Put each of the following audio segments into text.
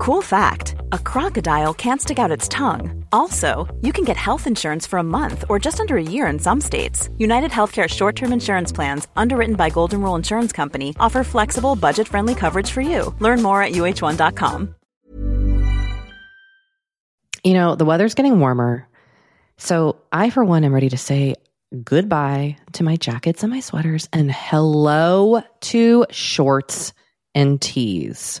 Cool fact a crocodile can't stick out its tongue. Also, you can get health insurance for a month or just under a year in some states. United Healthcare short term insurance plans, underwritten by Golden Rule Insurance Company, offer flexible, budget friendly coverage for you. Learn more at uh1.com. You know, the weather's getting warmer. So I, for one, am ready to say goodbye to my jackets and my sweaters and hello to shorts and tees.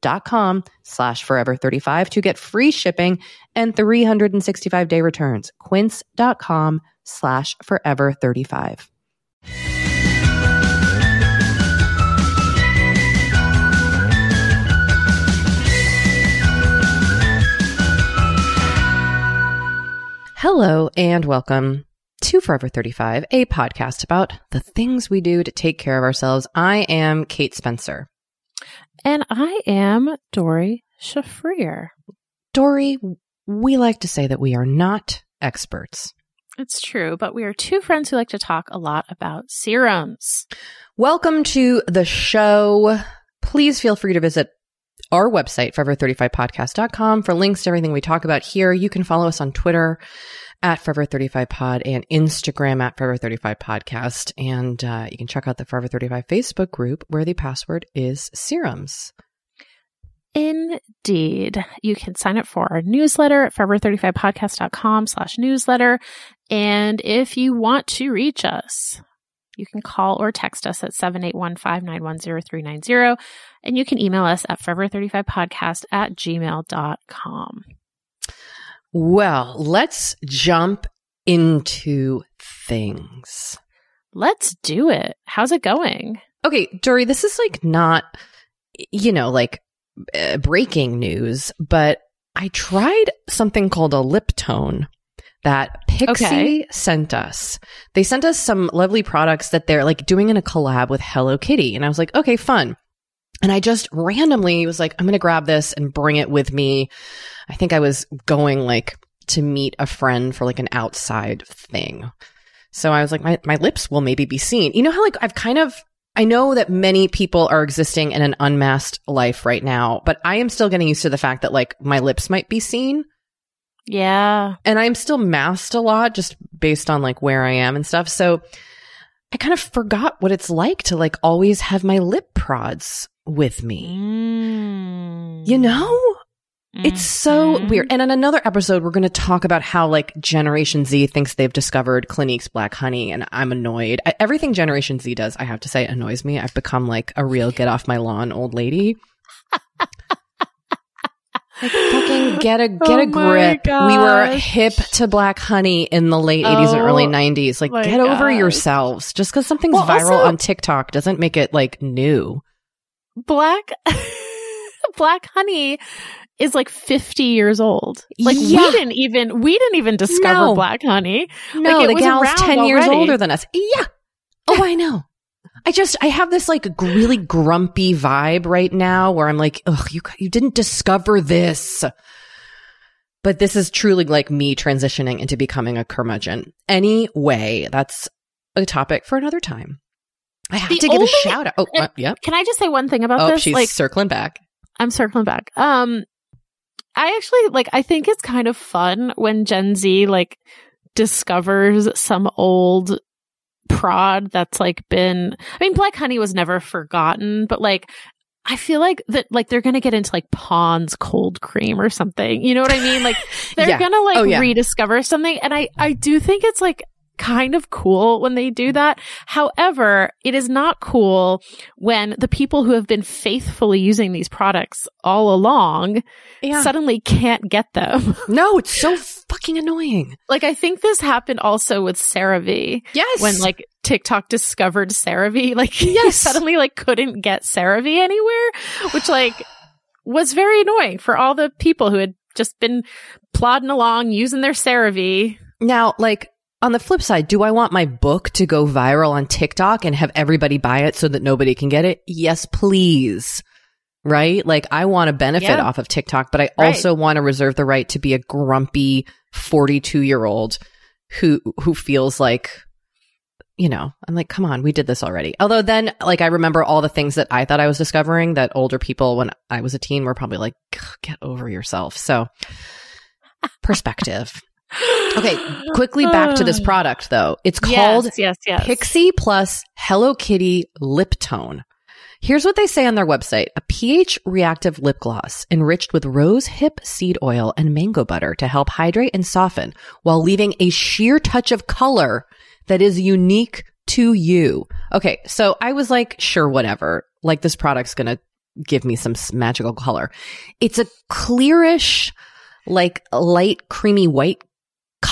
dot com slash forever 35 to get free shipping and 365 day returns. Quince.com slash forever 35. Hello and welcome to Forever 35, a podcast about the things we do to take care of ourselves. I am Kate Spencer. And I am Doree Shafrir. Doree, we like to say that we are not experts. It's true, but we are two friends who like to talk a lot about serums. Welcome to the show. Please feel free to visit our website, forever35podcast.com, for links to everything we talk about here. You can follow us on Twitter at Forever35Pod and Instagram at Forever35Podcast. And uh, you can check out the Forever 35 Facebook group where the password is serums. Indeed. You can sign up for our newsletter at forever35podcast.com slash newsletter. And if you want to reach us, you can call or text us at 781-591-0390. And you can email us at forever35podcast at gmail.com. Well, let's jump into things. Let's do it. How's it going? Okay, Doree, this is like not, you know, like uh, breaking news, but I tried something called a lip tone that Pixi Okay. sent us. They sent us some lovely products that they're like doing in a collab with Hello Kitty. And I was like, okay, fun. And I just randomly was like, I'm going to grab this and bring it with me. I think I was going like to meet a friend for like an outside thing. So I was like, my, my lips will maybe be seen. You know how like I've kind of, I know that many people are existing in an unmasked life right now, but I am still getting used to the fact that like my lips might be seen Yeah. and I'm still masked a lot just based on like where I am and stuff. So I kind of forgot what it's like to like always have my lip prods with me. Mm. You know? It's so Mhm. weird. And in another episode, we're going to talk about how like Generation Z thinks they've discovered Clinique's Black Honey, and I'm annoyed. I, everything Generation Z does, I have to say, annoys me. I've become like a real get off my lawn old lady. like fucking get a get Oh a grip. We were hip to Black Honey in the late 80s and Oh early 90s. Like get over yourselves. Just because something's Well, viral also- on TikTok doesn't make it like new. Black black honey is like 50 years old. Like Yeah. we didn't even we didn't even discover No. black honey. No, Like, it the was gal's around 10 years older than us. Yeah. Oh, I know. I just, I have this like really grumpy vibe right now where I'm like, ugh, you, you didn't discover this. But this is truly like me transitioning into becoming a curmudgeon. Anyway, that's a topic for another time. I have The to give a shout out. Oh, uh, yep. Can I just say one thing about this? Oh, this? she's Like circling back. I'm circling back. Um, I actually like. I think it's kind of fun when Gen Z like discovers some old prod that's like been. I mean, Black Honey was never forgotten, but like. I feel like that, like they're gonna get into like Pond's cold cream or something. You know what I mean? Like they're Yeah. gonna like Oh, yeah. rediscover something, and I I do think it's like kind of cool when they do that. However, it is not cool when the people who have been faithfully using these products all along Yeah. suddenly can't get them. no, it's so fucking annoying. like I think this happened also with CeraVe Yes. when like TikTok discovered CeraVe. Like Yes. suddenly like couldn't get CeraVe anywhere, which like was very annoying for all the people who had just been plodding along using their CeraVe. Now, like on the flip side, do I want my book to go viral on TikTok and have everybody buy it so that nobody can get it? Yes, please. Right? Like I want to benefit Yeah. off of TikTok, but I Right. also want to reserve the right to be a grumpy 42 year old who, who feels like, you know, I'm like, come on, we did this already. Although then, like, I remember all the things that I thought I was discovering that older people when I was a teen were probably like, get over yourself. So perspective. Okay, quickly back to this product though. It's called yes, yes, yes. Pixi Plus Hello Kitty Lip Tone. Here's what they say on their website. A pH reactive lip gloss enriched with rose hip seed oil and mango butter to help hydrate and soften while leaving a sheer touch of color that is unique to you. Okay. So I was like, sure, whatever. Like this product's going to give me some magical color. It's a clearish, like light creamy white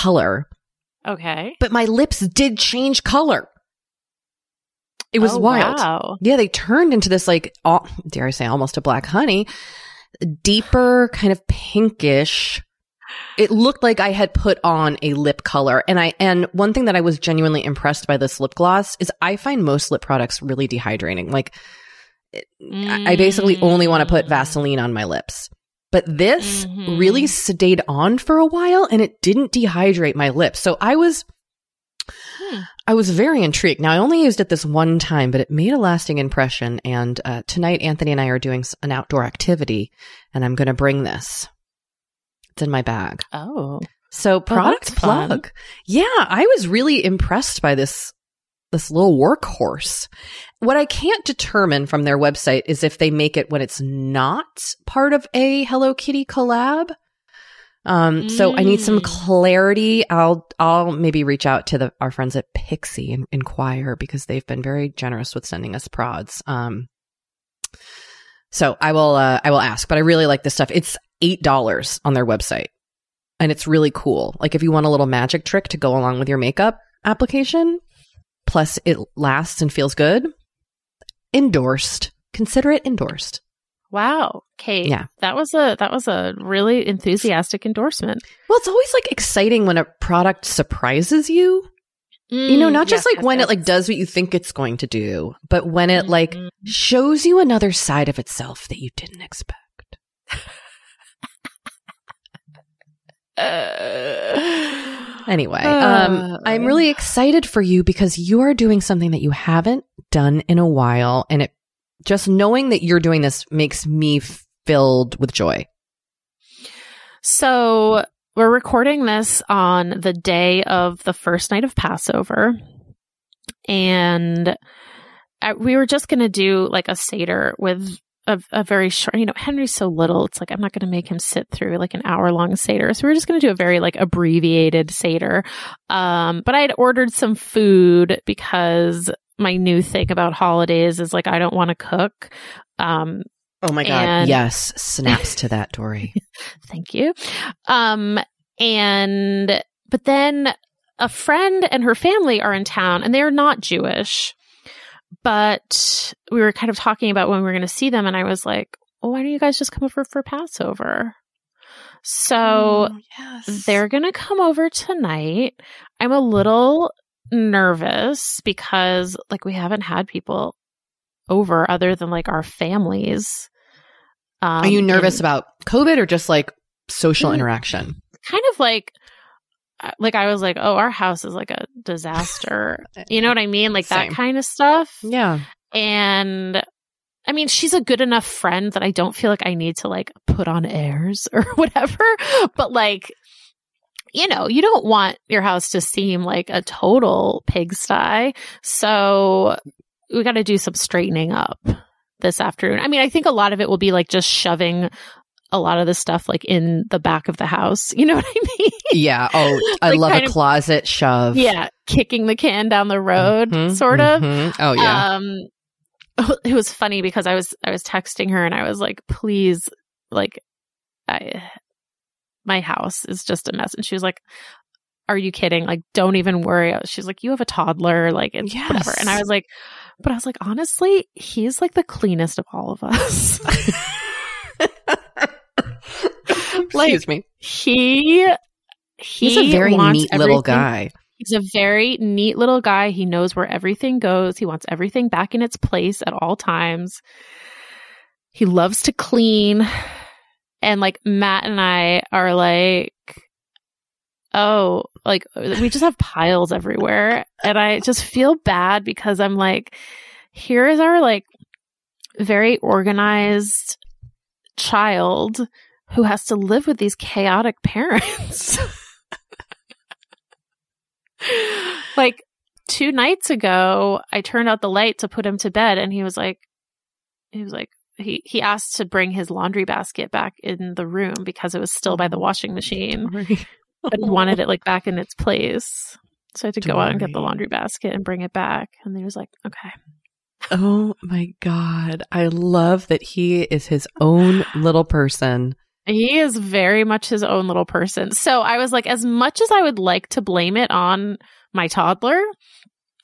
color Okay. but my lips did change color. It was Oh, wild. Wow. Yeah, they turned into this like, all, dare I say, almost a black honey, deeper, kind of pinkish. It looked like I had put on a lip color, and I and one thing that I was genuinely impressed by this lip gloss is I find most lip products really dehydrating. Like, I I basically only want to put Mm. Vaseline on my lips. But this Mhm. really stayed on for a while and it didn't dehydrate my lips. So I was Hmm. I was very intrigued. Now I only used it this one time, but it made a lasting impression and uh, tonight Anthony and I are doing an outdoor activity and I'm going to bring this. It's in my bag. Oh. So product fun. plug. Yeah, I was really impressed by this this little workhorse. What I can't determine from their website is if they make it when it's not part of a Hello Kitty collab. Um, so I need some Mm. clarity. I'll I'll maybe reach out to the our friends at Pixi and inquire because they've been very generous with sending us prods. Um, so I will uh, I will ask, but I really like this stuff. It's eight dollars on their website, and it's really cool. Like if you want a little magic trick to go along with your makeup application, plus it lasts and feels good. Endorsed. Consider it endorsed. Wow. Kate. Yeah. That was a that was a really enthusiastic endorsement. Well, it's always like exciting when a product surprises you. you know, Mm, not just yes, like yes, when yes. it like does what you think it's going to do, but when it like Mhm. shows you another side of itself that you didn't expect. Anyway, um, Uh. I'm really excited for you because you are doing something that you haven't done in a while. And it just knowing that you're doing this makes me filled with joy. So we're recording this on the day of the first night of Passover. And uh, we were just going to do like a Seder with a, a very short, you know, Henry's so little. It's like, I'm not going to make him sit through like an hour long Seder. So we're just going to do a very like abbreviated Seder. Um, but I had ordered some food because my new thing about holidays is like, I don't want to cook. Um, Oh my God. And- yes. Snaps to that, Doree. Thank you. Um, and, but then a friend and her family are in town and they're not Jewish, but we were kind of talking about when we were going to see them. And I was like, well, why don't you guys just come over for Passover? So Oh, yes. they're going to come over tonight. I'm a little nervous because like we haven't had people over other than like our families. Um, Are you nervous and about COVID or just like social Mm. interaction? kind of like like I was like, "Oh, our house is like a disaster." you know what I mean? Like Same. that kind of stuff. Yeah. And I mean, she's a good enough friend that I don't feel like I need to like put on airs or whatever. But like, you know, you don't want your house to seem like a total pigsty. So we got to do some straightening up this afternoon. I mean, I think a lot of it will be like just shoving a lot of the stuff like in the back of the house. You know what I mean? Yeah. Oh, I Like, love a of- closet shove. yeah. Kicking the can down the road, Mhm, sort of. mhm. Oh, yeah. Um, it was funny because I was I was texting her and I was like, please, like, I, my house is just a mess, and she was like, "Are you kidding? Like, don't even worry." She's like, "You have a toddler, like, it's whatever." And I was like, "But I was like, honestly, he's like the cleanest of all of us. like, Excuse me. he." He He's a very neat little guy. He's a very neat little guy. He knows where everything goes. He wants everything back in its place at all times. He loves to clean. And like Matt and I are like, oh, like we just have piles everywhere. And I just feel bad because I'm like, here is our like very organized child who has to live with these chaotic parents. like two nights ago, I turned out the light to put him to bed, and he was like, he was like, he he asked to bring his laundry basket back in the room because it was still by the washing machine, but he wanted it like back in its place. So I had to go out and get the laundry basket and bring it back, and he was like, okay. Oh my God. I love that he is his own little person. He is very much his own little person. So I was like, as much as I would like to blame it on my toddler,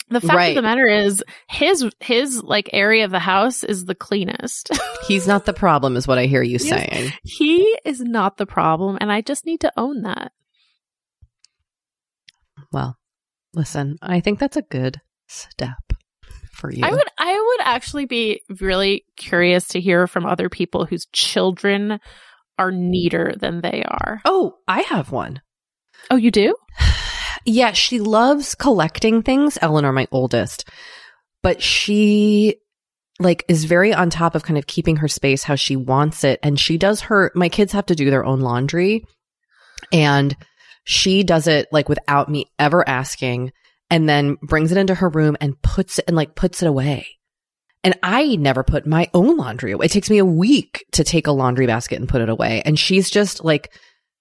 the fact Right. of the matter is his his like area of the house is the cleanest. He's not the problem, is what I hear you Yes. saying. he is not the problem, and I just need to own that. Well, listen, I think that's a good step for you. I would I would actually be really curious to hear from other people whose children are neater than they are. oh, I have one. Oh, you do? Yeah, she loves collecting things, Eleanor, my oldest, but she like is very on top of kind of keeping her space how she wants it. And she does her, my kids have to do their own laundry and she does it like without me ever asking and then brings it into her room and puts it and like puts it away. And I never put my own laundry away. It takes me a week to take a laundry basket and put it away. And she's just like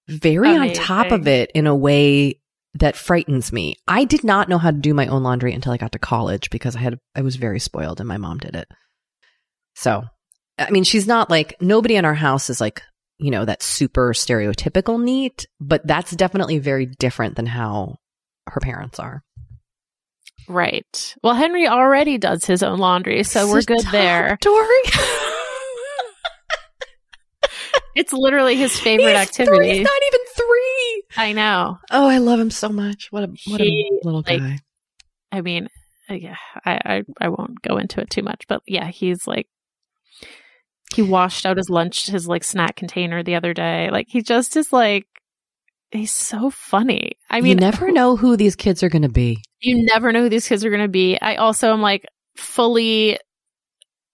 very on top of it in a way that frightens me. I did not know how to do my own laundry until I got to college because I had I was very spoiled and my mom did it. So, I mean, she's not like nobody in our house is like, you know, that super stereotypical neat, but that's definitely very different than how her parents are. Right. Well, Henry already does his own laundry, so we're good there. Doree. It's literally his favorite He's activity. Three, he's not even three. I know. Oh, I love him so much. What a what He, a little like, guy. I mean, uh, yeah, I, I I won't go into it too much, but yeah, he's like he washed out his lunch, his like snack container the other day. Like he just is like he's so funny. I mean, you never know who these kids are going to be. you never know who these kids are going to be. I also am like fully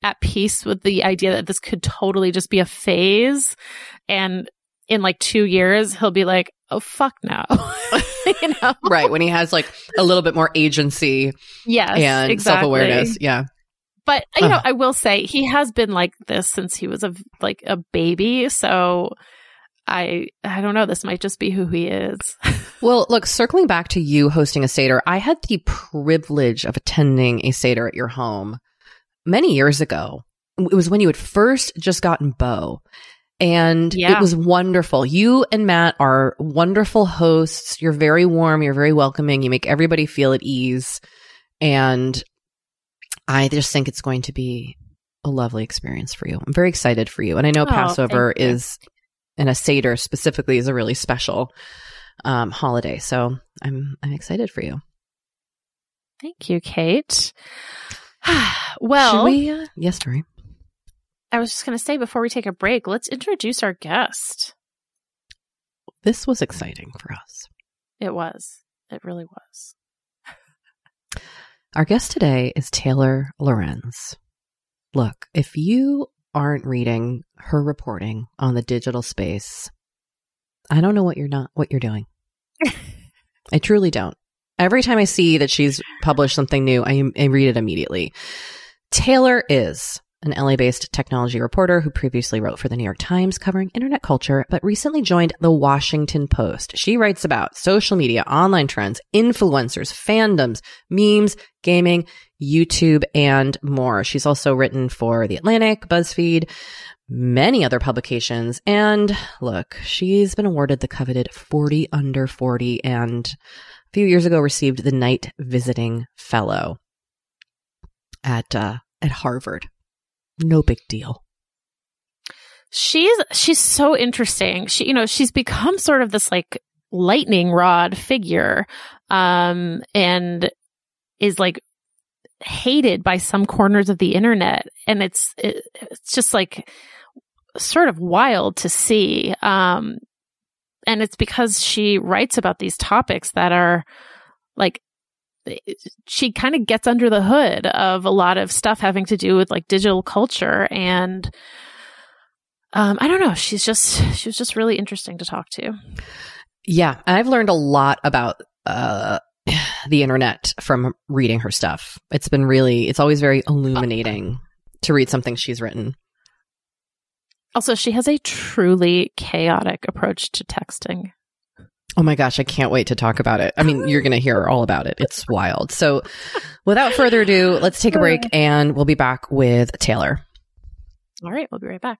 at peace with the idea that this could totally just be a phase and in like 2 years he'll be like, "Oh fuck no." you know. right when he has like a little bit more agency Yes. and exactly. self-awareness yeah But you know, I will say he has been like this since he was a like a baby, so I I don't know, this might just be who he is. well look circling back to you hosting a seder i had the privilege of attending a seder at your home many years ago. It was when you had first just gotten bo and Yeah. it was wonderful. You and matt are wonderful hosts. You're very warm. You're very welcoming. You make everybody feel at ease. And i just think it's going to be a lovely experience for you. I'm very excited for you. And I know Oh, Passover is and a Seder specifically is a really special um, holiday. So I'm I'm excited for you. Thank you, Kate. well, Should we uh, yes, Doree. I was just going to say before we take a break, let's introduce our guest. This was exciting for us. It was. It really was. Our guest today is Taylor Lorenz. Look, if you aren't reading her reporting on the digital space, I don't know what you're not what you're doing. I truly don't. Every time I see that she's published something new, I, I read it immediately. Taylor is an LA based technology reporter who previously wrote for the New York Times covering internet culture, but recently joined the Washington Post. She writes about social media, online trends, influencers, fandoms, memes, gaming, YouTube, and more. She's also written for The Atlantic, BuzzFeed, many other publications. And look, she's been awarded the coveted 40 under 40 and a few years ago received the Knight Visiting Fellow at, uh, at Harvard. No big deal. She's she's so interesting. She you know, she's become sort of this like lightning rod figure um and is like hated by some corners of the internet and it's it, it's just like sort of wild to see um and it's because she writes about these topics that are like she kind of gets under the hood of a lot of stuff having to do with like digital culture and um, I don't know. She's just she was just really interesting to talk to. Yeah, And I've learned a lot about uh, the internet from reading her stuff. It's been really, it's always very illuminating to read something she's written. Also, she has a truly chaotic approach to texting. Oh my gosh, I can't wait to talk about it. I mean, you're going to hear all about it. It's wild. So, without further ado, let's take a break and we'll be back with Taylor. All right, we'll be right back.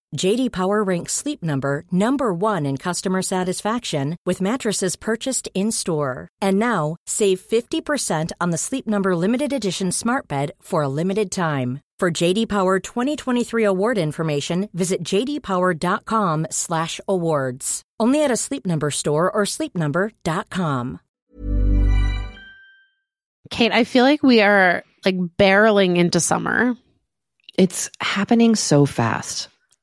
JD Power ranks Sleep Number number 1 in customer satisfaction with mattresses purchased in-store. And now, save 50% on the Sleep Number limited edition Smart Bed for a limited time. For JD Power 2023 award information, visit jdpower.com/awards. Only at a Sleep Number store or sleepnumber.com. Kate, I feel like we are like barreling into summer. It's happening so fast.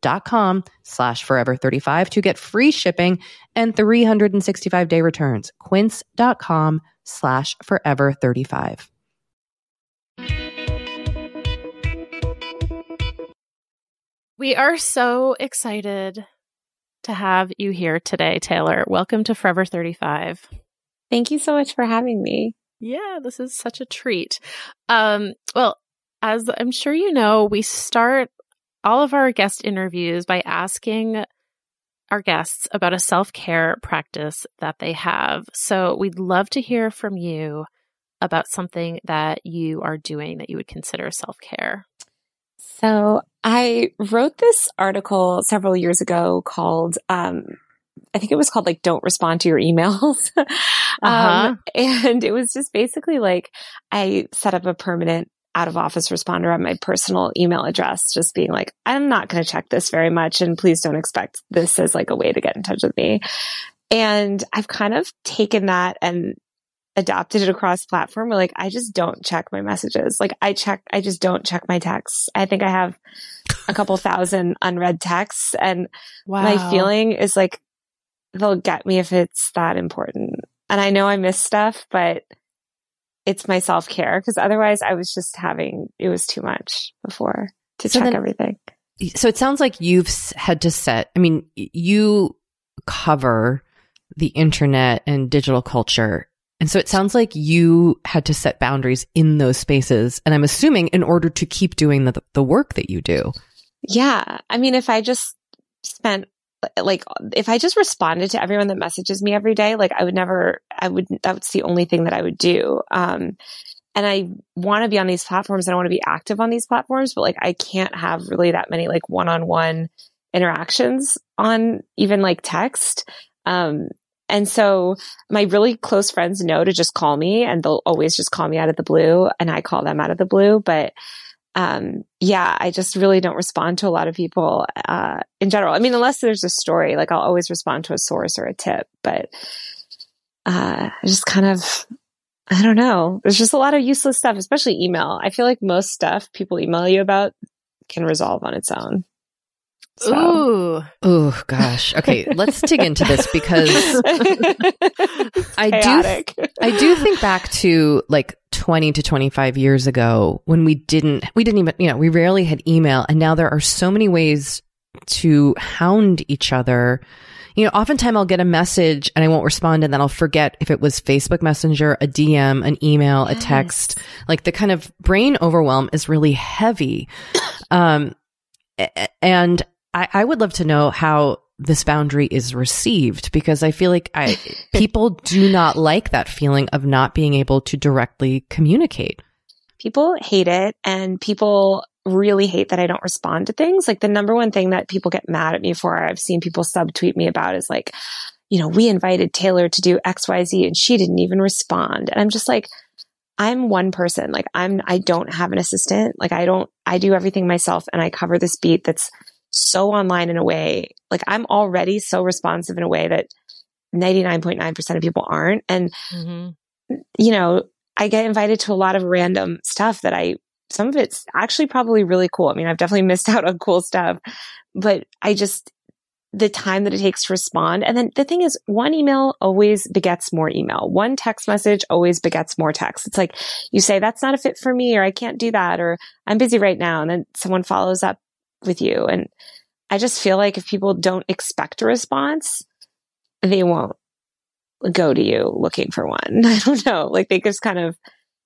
dot com slash forever 35 to get free shipping and 365 day returns. Quince.com slash forever 35. We are so excited to have you here today, Taylor. Welcome to Forever 35. Thank you so much for having me. Yeah, this is such a treat. Um, well, as I'm sure you know, we start all of our guest interviews by asking our guests about a self care practice that they have. So we'd love to hear from you about something that you are doing that you would consider self care. So I wrote this article several years ago called, um, I think it was called like "Don't Respond to Your Emails," um, uh-huh. and it was just basically like I set up a permanent out of office responder on my personal email address, just being like, I'm not going to check this very much. And please don't expect this as like a way to get in touch with me. And I've kind of taken that and adopted it across platform where like I just don't check my messages. Like I check, I just don't check my texts. I think I have a couple thousand unread texts and wow. my feeling is like they'll get me if it's that important. And I know I miss stuff, but it's my self care because otherwise I was just having, it was too much before to so check then, everything. So it sounds like you've had to set, I mean, you cover the internet and digital culture. And so it sounds like you had to set boundaries in those spaces. And I'm assuming in order to keep doing the, the work that you do. Yeah. I mean, if I just spent like if I just responded to everyone that messages me every day, like I would never, I would, that's the only thing that I would do. Um, and I want to be on these platforms and I want to be active on these platforms, but like I can't have really that many like one on one interactions on even like text. Um, and so my really close friends know to just call me and they'll always just call me out of the blue and I call them out of the blue. But um, yeah, I just really don't respond to a lot of people uh, in general. I mean, unless there's a story, like I'll always respond to a source or a tip, but uh, I just kind of, I don't know. There's just a lot of useless stuff, especially email. I feel like most stuff people email you about can resolve on its own. So. Ooh. Oh gosh. Okay, let's dig into this because I do I do think back to like 20 to 25 years ago when we didn't we didn't even you know, we rarely had email and now there are so many ways to hound each other. You know, oftentimes I'll get a message and I won't respond and then I'll forget if it was Facebook Messenger, a DM, an email, yes. a text. Like the kind of brain overwhelm is really heavy. Um, and I, I would love to know how this boundary is received because I feel like I people do not like that feeling of not being able to directly communicate. People hate it and people really hate that I don't respond to things. Like the number one thing that people get mad at me for, I've seen people subtweet me about is like, you know, we invited Taylor to do XYZ and she didn't even respond. And I'm just like, I'm one person. Like I'm, I don't have an assistant. Like I don't, I do everything myself and I cover this beat that's so online in a way, like I'm already so responsive in a way that 99.9% of people aren't. And, mm-hmm. you know, I get invited to a lot of random stuff that I, some of it's actually probably really cool. I mean, I've definitely missed out on cool stuff, but I just, the time that it takes to respond. And then the thing is, one email always begets more email. One text message always begets more text. It's like you say, that's not a fit for me, or I can't do that, or I'm busy right now. And then someone follows up with you. And I just feel like if people don't expect a response, they won't go to you looking for one. I don't know. Like they just kind of,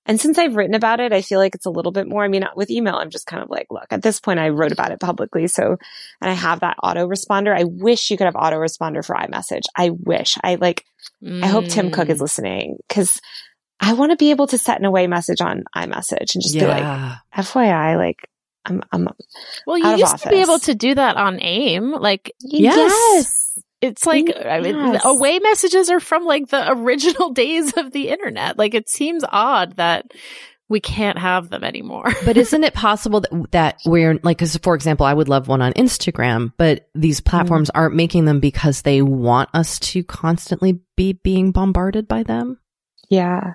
and since I've written about it, I feel like it's a little bit more. I mean, with email, I'm just kind of like, look, at this point, I wrote about it publicly. So, and I have that autoresponder. I wish you could have autoresponder for iMessage. I wish. I like, mm. I hope Tim Cook is mm. listening because I want to be able to set an away message on iMessage and just yeah. be like, FYI, like, I'm, I'm well, you used to be able to do that on AIM. Like, yes. yes. It's like, yes. I mean, away messages are from like the original days of the internet. Like, it seems odd that we can't have them anymore. but isn't it possible that, that we're like, cause for example, I would love one on Instagram, but these platforms mm. aren't making them because they want us to constantly be being bombarded by them? Yeah.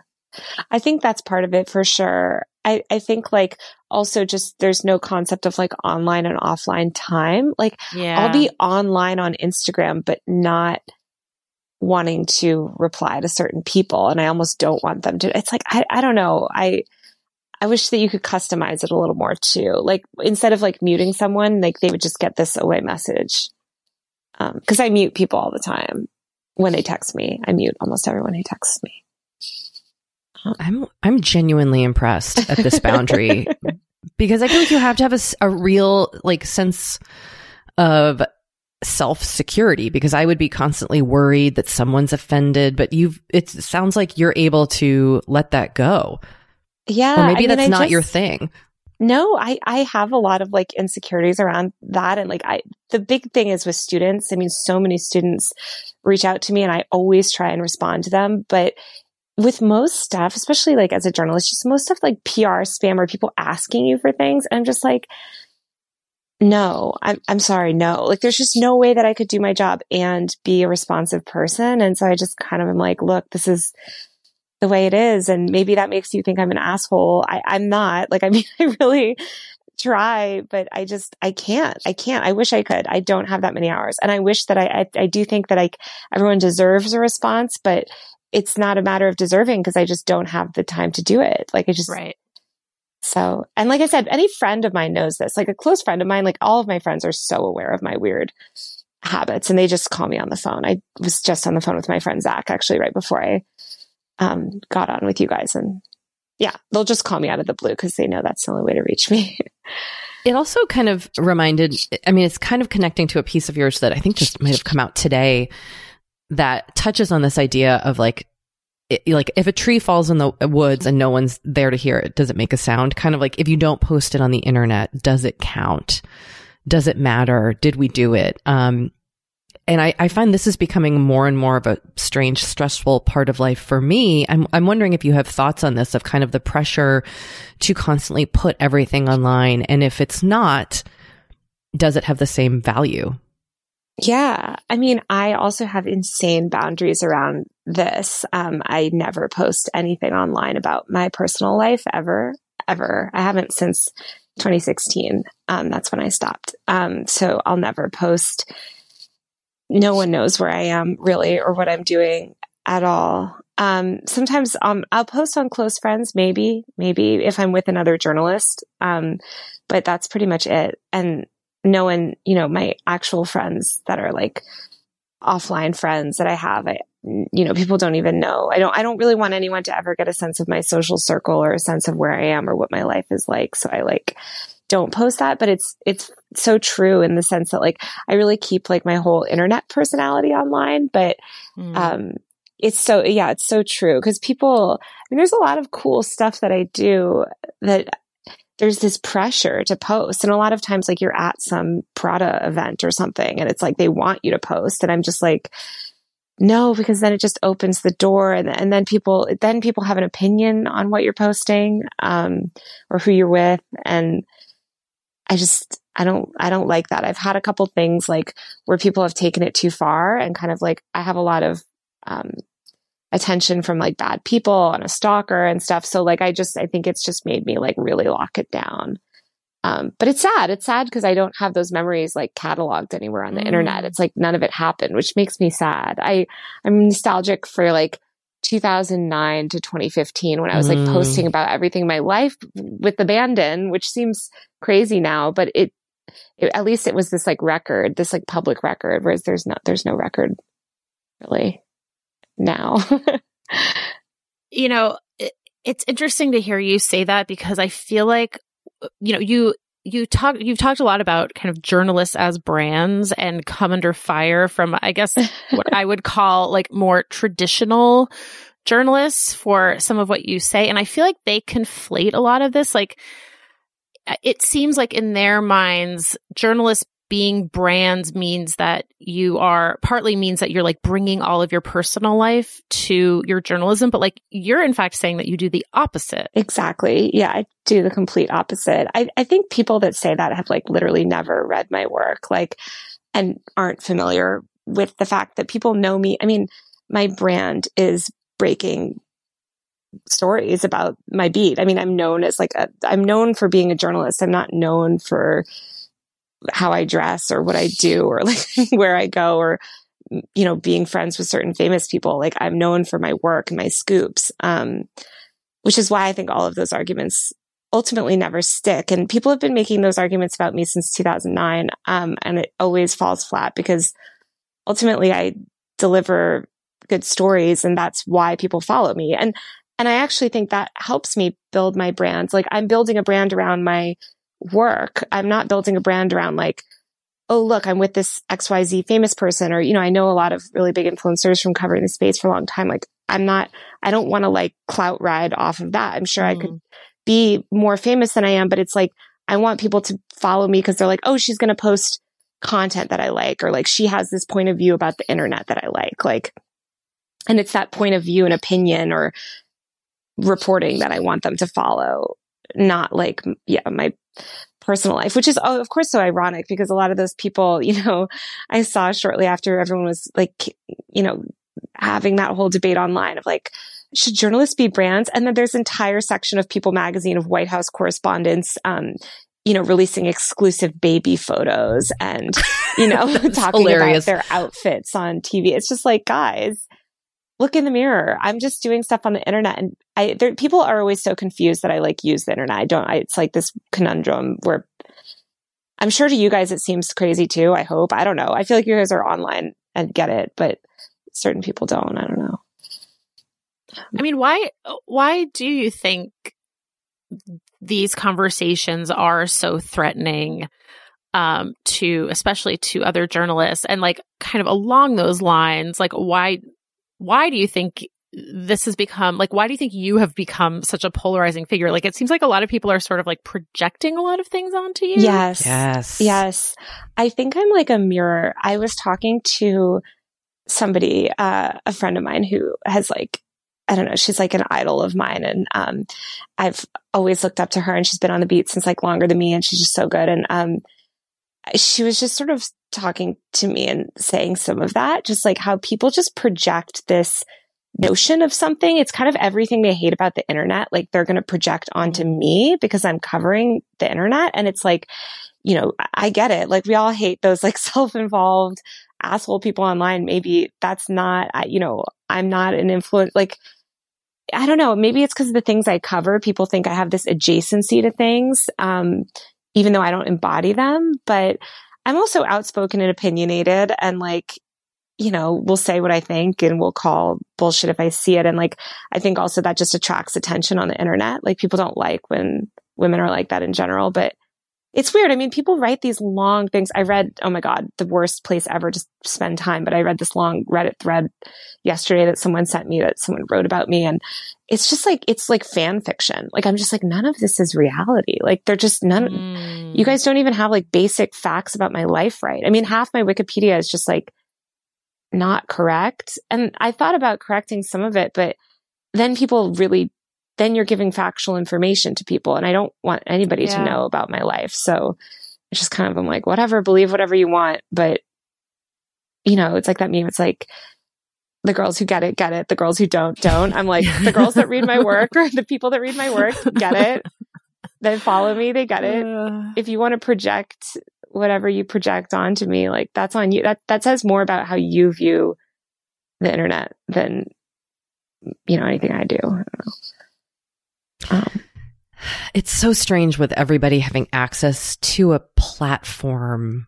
I think that's part of it for sure. I, I think like also just there's no concept of like online and offline time. Like yeah. I'll be online on Instagram, but not wanting to reply to certain people. And I almost don't want them to. It's like, I, I don't know. I, I wish that you could customize it a little more too. Like instead of like muting someone, like they would just get this away message. because um, I mute people all the time when they text me. I mute almost everyone who texts me. I'm I'm genuinely impressed at this boundary because I feel like you have to have a, a real like sense of self security because I would be constantly worried that someone's offended, but you've it sounds like you're able to let that go. Yeah. Or maybe I that's mean, not just, your thing. No, I, I have a lot of like insecurities around that. And like, I, the big thing is with students. I mean, so many students reach out to me and I always try and respond to them. But with most stuff, especially like as a journalist, just most stuff like PR spam or people asking you for things. I'm just like, no, I'm, I'm sorry. No, like there's just no way that I could do my job and be a responsive person. And so I just kind of am like, look, this is, the way it is. And maybe that makes you think I'm an asshole. I, I'm not. Like, I mean, I really try, but I just, I can't. I can't. I wish I could. I don't have that many hours. And I wish that I, I, I do think that I, everyone deserves a response, but it's not a matter of deserving because I just don't have the time to do it. Like, I just, right. So, and like I said, any friend of mine knows this, like a close friend of mine, like all of my friends are so aware of my weird habits and they just call me on the phone. I was just on the phone with my friend Zach actually right before I um, got on with you guys. And yeah, they'll just call me out of the blue because they know that's the only way to reach me. it also kind of reminded, I mean, it's kind of connecting to a piece of yours that I think just might have come out today that touches on this idea of like, it, like if a tree falls in the woods and no one's there to hear it, does it make a sound? Kind of like if you don't post it on the internet, does it count? Does it matter? Did we do it? Um, and I, I, find this is becoming more and more of a strange, stressful part of life for me. I'm, I'm wondering if you have thoughts on this of kind of the pressure to constantly put everything online. And if it's not, does it have the same value? Yeah. I mean, I also have insane boundaries around this. Um, I never post anything online about my personal life ever, ever. I haven't since 2016. Um, that's when I stopped. Um, so I'll never post no one knows where I am really or what I'm doing at all. Um, sometimes um, I'll post on close friends, maybe, maybe if I'm with another journalist. Um, but that's pretty much it. And no one, you know, my actual friends that are like offline friends that I have, I, you know, people don't even know. I don't, I don't really want anyone to ever get a sense of my social circle or a sense of where I am or what my life is like. So I like don't post that, but it's, it's so true in the sense that like I really keep like my whole internet personality online, but, mm. um, it's so, yeah, it's so true. Cause people, I mean, there's a lot of cool stuff that I do that there's this pressure to post. And a lot of times, like you're at some Prada event or something and it's like they want you to post. And I'm just like, no, because then it just opens the door and, and then people, then people have an opinion on what you're posting, um, or who you're with. And I just, I don't, I don't like that. I've had a couple things like where people have taken it too far and kind of like, I have a lot of, um, attention from like bad people and a stalker and stuff. So like, I just, I think it's just made me like really lock it down. Um, but it's sad. It's sad because I don't have those memories like cataloged anywhere on the mm. internet. It's like none of it happened, which makes me sad. I, I'm nostalgic for like 2009 to 2015 when I was like mm. posting about everything in my life with abandon, which seems crazy now, but it, it, at least it was this like record, this like public record, whereas there's not, there's no record really now. you know, it, it's interesting to hear you say that because I feel like, you know, you, you talk you've talked a lot about kind of journalists as brands and come under fire from I guess what I would call like more traditional journalists for some of what you say and I feel like they conflate a lot of this like uh, it seems like in their minds journalists being brands means that you are partly means that you're like bringing all of your personal life to your journalism, but like you're in fact saying that you do the opposite. Exactly. Yeah. I do the complete opposite. I, I think people that say that have like literally never read my work, like, and aren't familiar with the fact that people know me. I mean, my brand is breaking stories about my beat. I mean, I'm known as like a, I'm known for being a journalist. I'm not known for how I dress or what I do or like where I go or, you know, being friends with certain famous people. Like I'm known for my work and my scoops. Um, which is why I think all of those arguments ultimately never stick. And people have been making those arguments about me since 2009. Um, and it always falls flat because ultimately I deliver good stories and that's why people follow me. And, and I actually think that helps me build my brand. Like I'm building a brand around my work. I'm not building a brand around like, oh, look, I'm with this XYZ famous person. Or, you know, I know a lot of really big influencers from covering the space for a long time. Like I'm not, I don't want to like clout ride off of that. I'm sure mm. I could mm. be more famous than I am, but it's like, I want people to follow me because they're like, oh, she's going to post content that I like, or like she has this point of view about the internet that I like. Like, and it's that point of view and opinion or reporting that I want them to follow, not like, yeah, my personal life, which is, oh, of course, so ironic because a lot of those people, you know, I saw shortly after everyone was like, you know, having that whole debate online of like, should journalists be brands? And then there's entire section of People magazine of White House correspondents, um, you know, releasing exclusive baby photos and, you know, talking hilarious. about their outfits on TV. It's just like, guys, look in the mirror. I'm just doing stuff on the internet and I, there, people are always so confused that I like use the internet. I don't, I, it's like this conundrum where I'm sure to you guys it seems crazy too. I hope. I don't know. I feel like you guys are online and get it, but certain people don't. I don't know. I mean, why why do you think these conversations are so threatening um to especially to other journalists and like kind of along those lines like why why do you think this has become like why do you think you have become such a polarizing figure? Like it seems like a lot of people are sort of like projecting a lot of things onto you. Yes. Yes. Yes. I think i'm like a mirror. I was talking to somebody uh, a friend of mine who has like I don't know, she's like an idol of mine. And, um, I've always looked up to her and she's been on the beat since like longer than me and she's just so good. And, um, she was just sort of talking to me and saying some of that, just like how people just project this notion of something. It's kind of everything they hate about the internet. Like they're going to project onto mm-hmm. me because I'm covering the internet. And it's like, you know, I get it. Like we all hate those like self-involved asshole people online. Maybe that's not, you know, I'm not an influence. Like I don't know. Maybe it's because of the things I cover. People think I have this adjacency to things, um, even though I don't embody them. But I'm also outspoken and opinionated and like, you know, we'll say what I think and we'll call bullshit if I see it. And like, I think also that just attracts attention on the internet. Like people don't like when women are like that in general, but it's weird. I mean, people write these long things. I read, oh my God, the worst place ever to spend time, but I read this long Reddit thread yesterday that someone sent me that someone wrote about me. And it's just like, it's like fan fiction. Like, I'm just like, none of this is reality. Like, they're just none, mm. you guys don't even have like basic facts about my life, right? I mean, half my Wikipedia is just like not correct. And I thought about correcting some of it, but then people really then you're giving factual information to people. And I don't want anybody yeah. to know about my life. So it's just kind of, I'm like, whatever, believe whatever you want. But, you know, it's like that meme. It's like, the girls who get it, get it. The girls who don't, don't. I'm like, the girls that read my work or the people that read my work get it. They follow me, they get it. Uh. If you want to project whatever you project onto me, like that's on you. That, that says more about how you view the internet than, you know, anything I do. I um, it's so strange with everybody having access to a platform.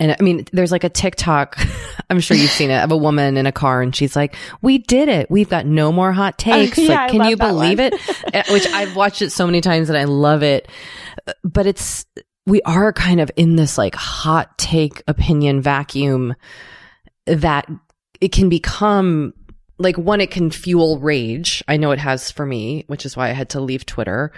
And I mean, there's like a TikTok, I'm sure you've seen it, of a woman in a car and she's like, we did it. We've got no more hot takes. Uh, yeah, like, can you believe it? Which I've watched it so many times and I love it. But it's, we are kind of in this like hot take opinion vacuum that it can become like one, it can fuel rage. I know it has for me, which is why I had to leave Twitter.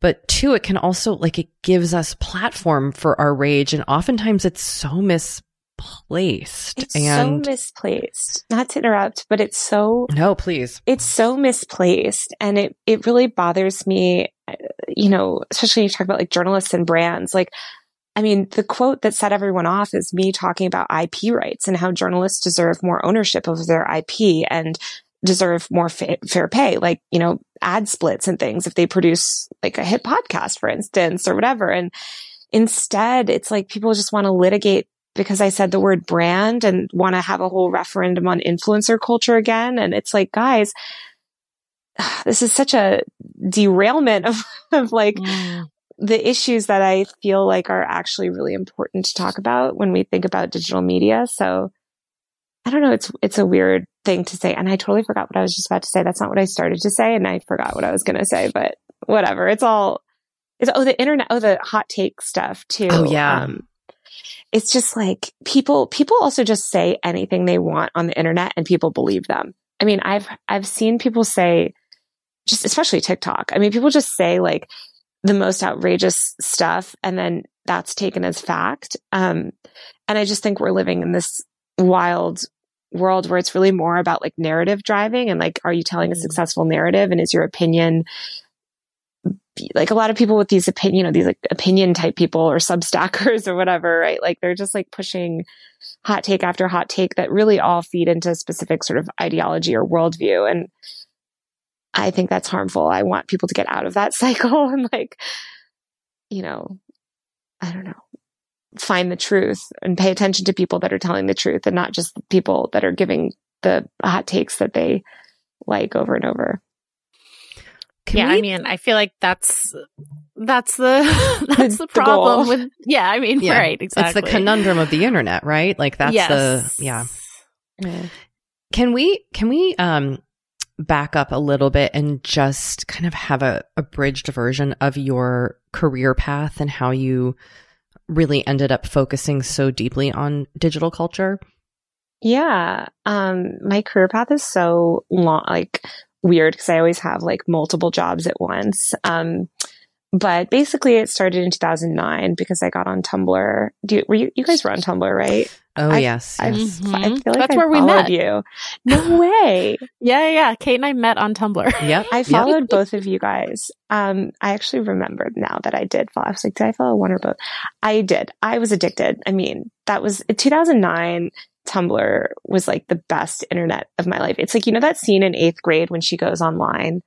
But two, it can also like it gives us platform for our rage, and oftentimes it's so misplaced. It's and so misplaced. Not to interrupt, but it's so no, please. It's so misplaced, and it it really bothers me. Uh, you know, especially when you talk about like journalists and brands, like I mean, the quote that set everyone off is me talking about IP rights and how journalists deserve more ownership of their IP and deserve more fa- fair pay, like, you know, ad splits and things if they produce like a hit podcast, for instance, or whatever. And instead, it's like people just want to litigate because I said the word brand and want to have a whole referendum on influencer culture again. And it's like, guys, this is such a derailment of, of like mm the issues that I feel like are actually really important to talk about when we think about digital media. So I don't know. It's, it's a weird thing to say. And I totally forgot what I was just about to say. That's not what I started to say. And I forgot what I was going to say, but whatever. It's all, it's, oh, the internet, oh, the hot take stuff too. Oh, yeah. Um, it's just like people, people also just say anything they want on the internet and people believe them. I mean, I've, I've seen people say, just especially TikTok. I mean, people just say like the most outrageous stuff and then that's taken as fact. Um, and I just think we're living in this wild world where it's really more about like narrative driving and like, are you telling a mm. successful narrative? And is your opinion like a lot of people with these opinion, you know, these like opinion type people or substackers or whatever, right? Like they're just like pushing hot take after hot take that really all feed into specific sort of ideology or worldview. And I think that's harmful. I want people to get out of that cycle and like, you know, I don't know, find the truth and pay attention to people that are telling the truth and not just people that are giving the hot takes that they like over and over. Can yeah, we? I mean, I feel like that's that's the that's the, the problem the with yeah, I mean, yeah. right, exactly. It's the conundrum of the internet, right? Like that's yes. the yeah. yeah. Can we can we um back up a little bit and just kind of have a abridged version of your career path and how you really ended up focusing so deeply on digital culture? Yeah. Um my career path is so long like weird because I always have like multiple jobs at once. Um, but basically it started in 2009 because I got on Tumblr. Do you, were you, you guys were on Tumblr, right? Oh I, yes, I, yes. I, I feel like that's I where we met. You, no way. yeah, yeah. Kate and I met on Tumblr. Yep. I followed yep. both of you guys. Um, I actually remembered now that I did follow. I was like, did I follow one or both? I did. I was addicted. I mean, that was 2009. Tumblr was like the best internet of my life. It's like, you know, that scene in eighth grade when she goes online.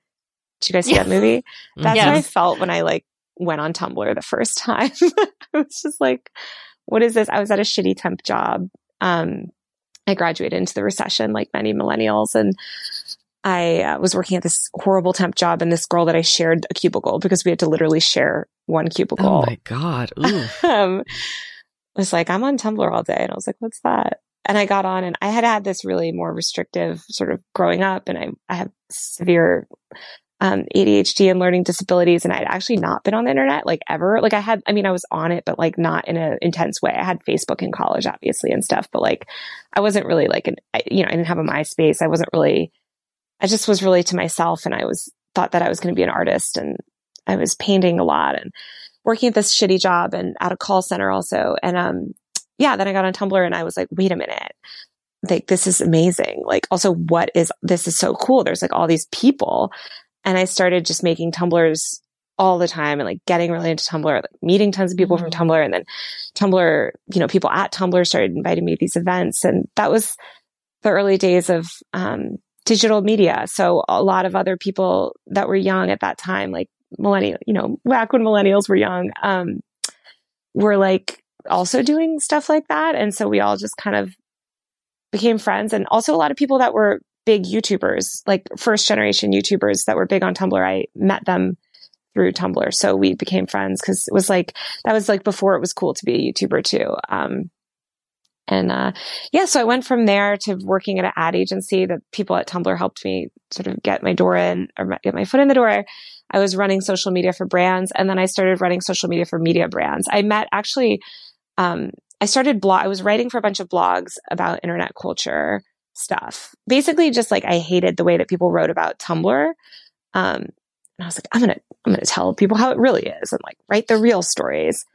Did you guys see yeah. that movie? That's yes. what I felt when I like went on Tumblr the first time. I was just like, what is this? I was at a shitty temp job. Um, I graduated into the recession like many millennials and I uh, was working at this horrible temp job and this girl that I shared a cubicle because we had to literally share one cubicle. Oh my God. um, was like, I'm on Tumblr all day. And I was like, what's that? and I got on and I had had this really more restrictive sort of growing up and I, I have severe um, ADHD and learning disabilities. And I'd actually not been on the internet like ever. Like I had, I mean, I was on it, but like not in an intense way. I had Facebook in college, obviously, and stuff, but like I wasn't really like an, you know, I didn't have a MySpace. I wasn't really, I just was really to myself and I was thought that I was going to be an artist and I was painting a lot and working at this shitty job and at a call center also. And, um, yeah, then I got on Tumblr and I was like, wait a minute. Like, this is amazing. Like, also, what is, this is so cool. There's like all these people. And I started just making Tumblrs all the time and like getting really into Tumblr, like meeting tons of people mm-hmm. from Tumblr. And then Tumblr, you know, people at Tumblr started inviting me to these events. And that was the early days of, um, digital media. So a lot of other people that were young at that time, like millennial, you know, back when millennials were young, um, were like also doing stuff like that. And so we all just kind of became friends. And also a lot of people that were big YouTubers, like first generation YouTubers that were big on Tumblr. I met them through Tumblr. So we became friends because it was like, that was like before it was cool to be a YouTuber too. Um, and, uh, yeah, so I went from there to working at an ad agency that people at Tumblr helped me sort of get my door in or get my foot in the door. I was running social media for brands and then I started running social media for media brands. I met actually um, I started blog. I was writing for a bunch of blogs about internet culture stuff. Basically, just like I hated the way that people wrote about Tumblr. Um, and I was like, I'm gonna, I'm gonna tell people how it really is, and like write the real stories.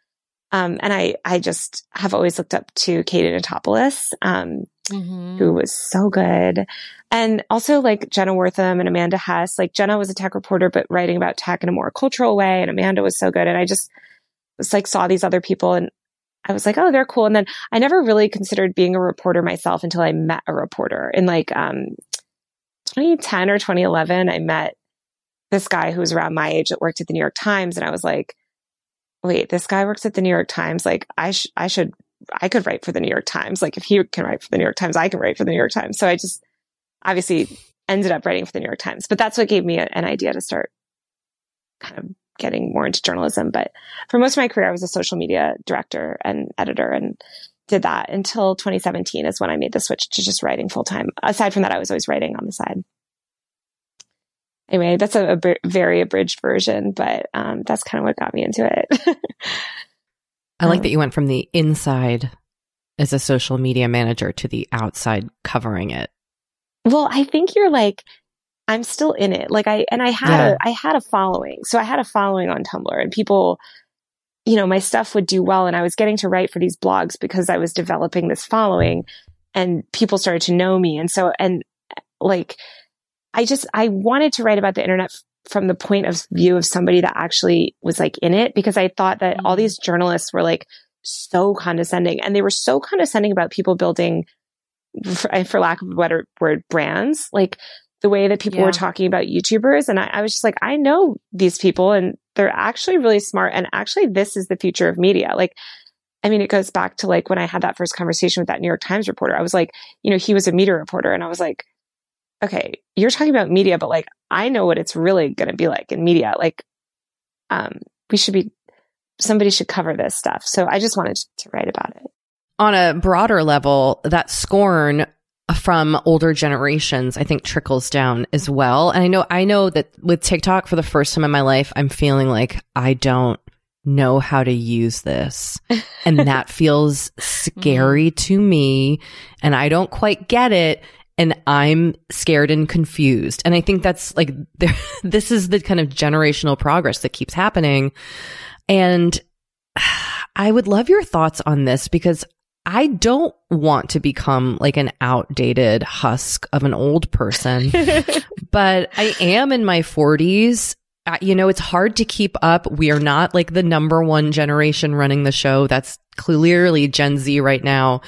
Um, and I, I just have always looked up to Katie Notopoulos, um, mm-hmm. who was so good. And also like Jenna Wortham and Amanda Hess. Like Jenna was a tech reporter, but writing about tech in a more cultural way. And Amanda was so good. And I just was like, saw these other people and I was like, oh, they're cool. And then I never really considered being a reporter myself until I met a reporter in like um, 2010 or 2011. I met this guy who was around my age that worked at the New York Times, and I was like, wait, this guy works at the New York Times. Like, I sh- I should I could write for the New York Times. Like, if he can write for the New York Times, I can write for the New York Times. So I just obviously ended up writing for the New York Times. But that's what gave me a, an idea to start kind of getting more into journalism. But for most of my career, I was a social media director and editor and did that until 2017 is when I made the switch to just writing full time. Aside from that, I was always writing on the side. Anyway, that's a, a very abridged version, but um, that's kind of what got me into it. I like um, that you went from the inside as a social media manager to the outside covering it. Well, I think you're like, I'm still in it. Like I, and I had yeah. a, I had a following. So I had a following on Tumblr and people, you know, my stuff would do well. And I was getting to write for these blogs because I was developing this following and people started to know me. And so, and like, I just, I wanted to write about the internet from the point of view of somebody that actually was like in it because I thought that all mm. these journalists were like so condescending and they were so condescending about people building for, for lack of a better word brands like the way that people yeah. were talking about YouTubers. And I, I, was just like, I know these people and they're actually really smart. And actually, this is the future of media. Like, I mean, it goes back to like when I had that first conversation with that New York Times reporter. I was like, you know, he was a media reporter. And I was like, okay, you're talking about media, but like, I know what it's really going to be like in media. Like, um, we should be, somebody should cover this stuff. So I just wanted to write about it. On a broader level, that scorn from older generations, I think trickles down as well. And I know, I know that with TikTok for the first time in my life, I'm feeling like I don't know how to use this. And that feels scary mm-hmm. to me. And I don't quite get it. And I'm scared and confused. And I think that's like, this is the kind of generational progress that keeps happening. And I would love your thoughts on this because I don't want to become like an outdated husk of an old person, but I am in my 40s. Uh, you know, it's hard to keep up. We are not like the number one generation running the show. That's clearly Gen Z right now.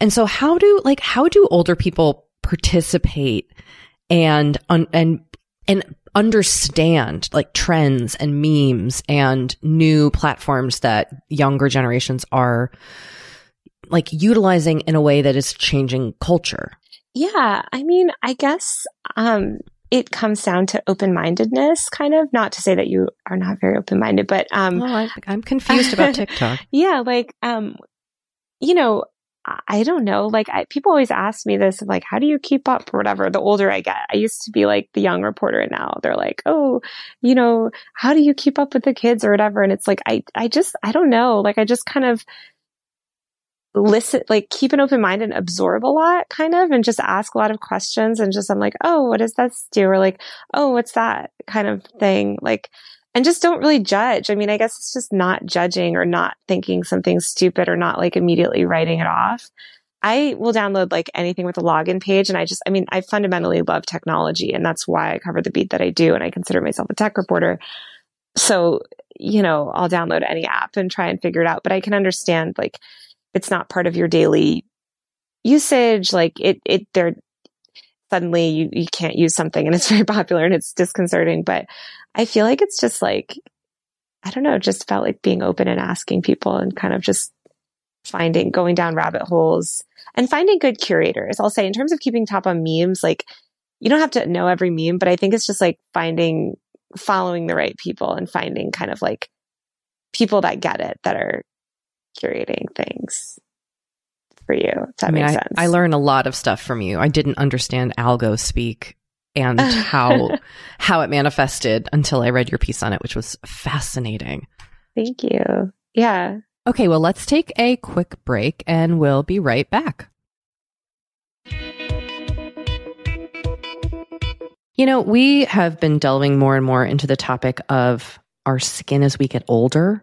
And so how do like how do older people participate and un- and and understand like trends and memes and new platforms that younger generations are like utilizing in a way that is changing culture? Yeah. I mean, I guess, um, it comes down to open-mindedness, kind of. Not to say that you are not very open-minded, but um, oh, I, am confused about TikTok. yeah, like um, you know, I don't know. Like I, people always ask me this, like, how do you keep up or whatever? The older I get, I used to be like the young reporter, and now they're like, oh, you know, how do you keep up with the kids or whatever? And it's like, I, I just, I don't know. Like I just kind of listen, like keep an open mind and absorb a lot kind of, and just ask a lot of questions. And just, I'm like, oh, what does that do? Or like, oh, what's that kind of thing? Like, and just don't really judge. I mean, I guess it's just not judging or not thinking something stupid or not like immediately writing it off. I will download like anything with a login page. And I just, I mean, I fundamentally love technology and that's why I cover the beat that I do. And I consider myself a tech reporter. So, you know, I'll download any app and try and figure it out. But I can understand like it's not part of your daily usage. Like it, it, there, suddenly you, you can't use something and it's very popular and it's disconcerting. But I feel like it's just like, I don't know, just felt like being open and asking people and kind of just finding, going down rabbit holes and finding good curators. I'll say in terms of keeping top on memes, like you don't have to know every meme, but I think it's just like finding, following the right people and finding kind of like people that get it that are curating things for you. If that I mean, makes I, sense. I learn a lot of stuff from you. I didn't understand algo speak and how how it manifested until I read your piece on it, which was fascinating. Thank you. Yeah. Okay, well, let's take a quick break and we'll be right back. You know, we have been delving more and more into the topic of our skin as we get older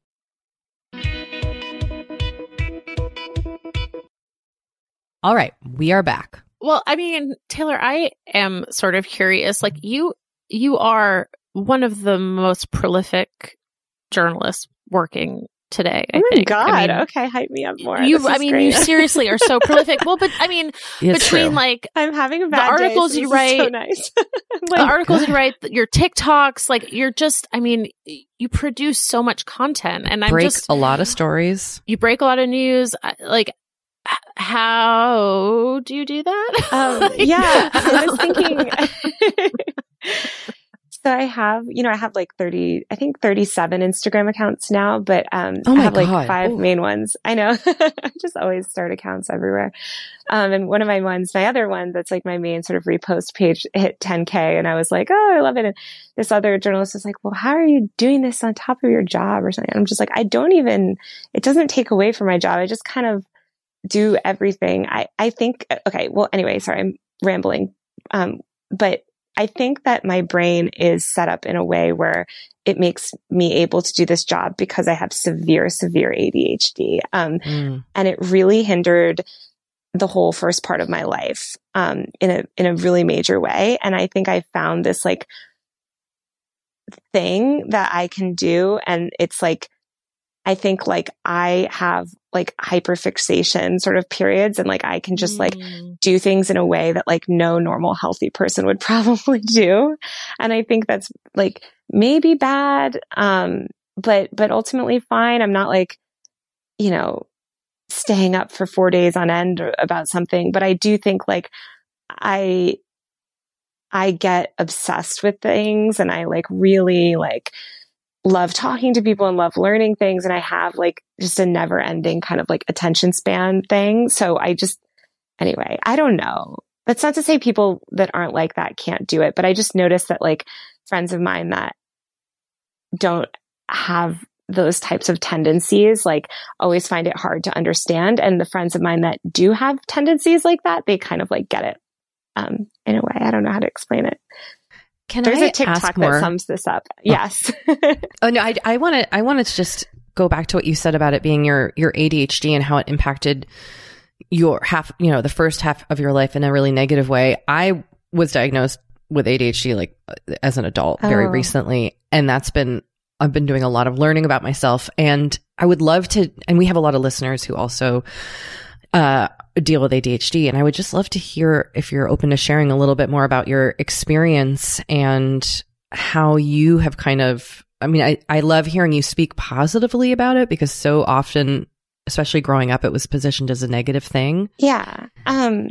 All right, we are back. Well, I mean, Taylor, I am sort of curious. Like you, you are one of the most prolific journalists working today. I Oh my think. god! I mean, okay, hype me up more. you, This I mean, great. you seriously are so prolific. Well, but I mean, It's between true. like I'm having a bad day, articles so you this is so write- nice. I'm the like, articles you write, your TikToks, like you're just, I mean, you produce so much content, and I'm break just a lot of stories. you break a lot of news. Like, h- how do you do that? um, Like- yeah, I was thinking. so I have, you know, I have like 30, I think 37 Instagram accounts now, but, um, Oh I my have like five Ooh. main ones. I know. I just always start accounts everywhere. Um, and one of my ones, my other one that's like my main sort of repost page hit 10k and I was like, Oh, I love it. And this other journalist was like, well, how are you doing this on top of your job or something? And I'm just like, I don't even, it doesn't take away from my job. I just kind of do everything. I, I think, okay. Well, anyway, sorry, I'm rambling. Um, but I think that my brain is set up in a way where it makes me able to do this job because I have severe, severe ADHD. Um, Mm. and it really hindered the whole first part of my life um, in a in a really major way. And I think I found this like thing that I can do, and it's like I think like I have like hyperfixation sort of periods, and like I can just like Mm. do things in a way that like no normal healthy person would probably do. And I think that's like maybe bad. Um, but, but ultimately fine. I'm not like, you know, staying up for four days on end about something, but I do think like I, I get obsessed with things and I like really like love talking to people and love learning things. And I have like just a never ending kind of like attention span thing. So I just, anyway, I don't know. That's not to say people that aren't like that can't do it, but I just noticed that like friends of mine that don't have those types of tendencies, like always find it hard to understand. And the friends of mine that do have tendencies like that, they kind of like get it. Um, in a way, I don't know how to explain it. Can There's I a TikTok that sums this up. Yes. Oh no, I I want to I want to just go back to what you said about it being your your ADHD and how it impacted your half, you know, the first half of your life in a really negative way. I was diagnosed with ADHD like as an adult very Oh. recently, and that's been I've been doing a lot of learning about myself, and I would love to. And we have a lot of listeners who also uh, deal with ADHD, and I would just love to hear if you're open to sharing a little bit more about your experience and how you have kind of. I mean, I I love hearing you speak positively about it because so often, especially growing up, it was positioned as a negative thing. Yeah. Um,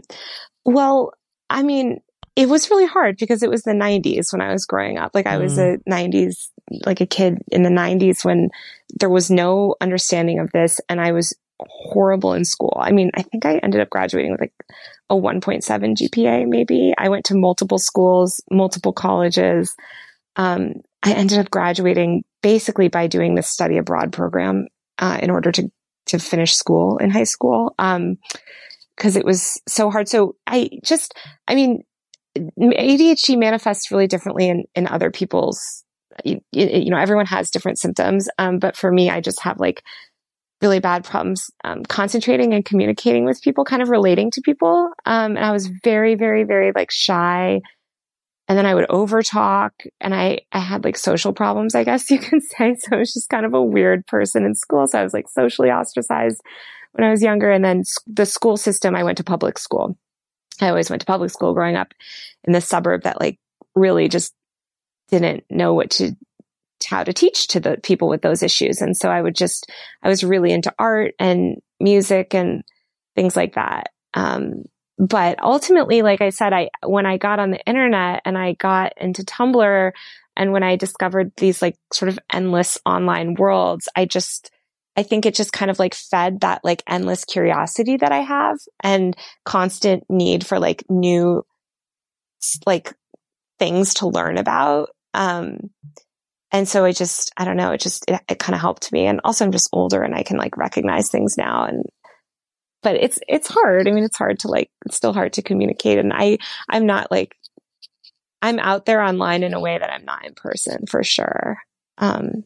well, I mean, it was really hard because it was the 90s when I was growing up. Like I was a 90s, like a kid in the 90s when there was no understanding of this and I was horrible in school. I mean, I think I ended up graduating with like a 1.7 GPA maybe. I went to multiple schools, multiple colleges. Um, I ended up graduating basically by doing this study abroad program uh, in order to to finish school in high school. Um, cause it was so hard. So I just, I mean, ADHD manifests really differently in, in other people's, you, you know, everyone has different symptoms. Um, but for me, I just have like really bad problems, um, concentrating and communicating with people, kind of relating to people. Um, and I was very, very, very like shy. And then I would overtalk and I, I had like social problems, I guess you can say. So I was just kind of a weird person in school. So I was like socially ostracized when I was younger. And then the school system, I went to public school. I always went to public school growing up in the suburb that like really just didn't know what to how to teach to the people with those issues. And so I would just, I was really into art and music and things like that. Um, but ultimately, like I said, I, when I got on the internet and I got into Tumblr and when I discovered these like sort of endless online worlds, I just, I think it just kind of like fed that like endless curiosity that I have and constant need for like new, like things to learn about. Um, and so it just, I don't know, it just, it, it kind of helped me. And also I'm just older and I can like recognize things now. And, but it's, it's hard. I mean, it's hard to like, it's still hard to communicate. And I, I'm not like, I'm out there online in a way that I'm not in person for sure. Um,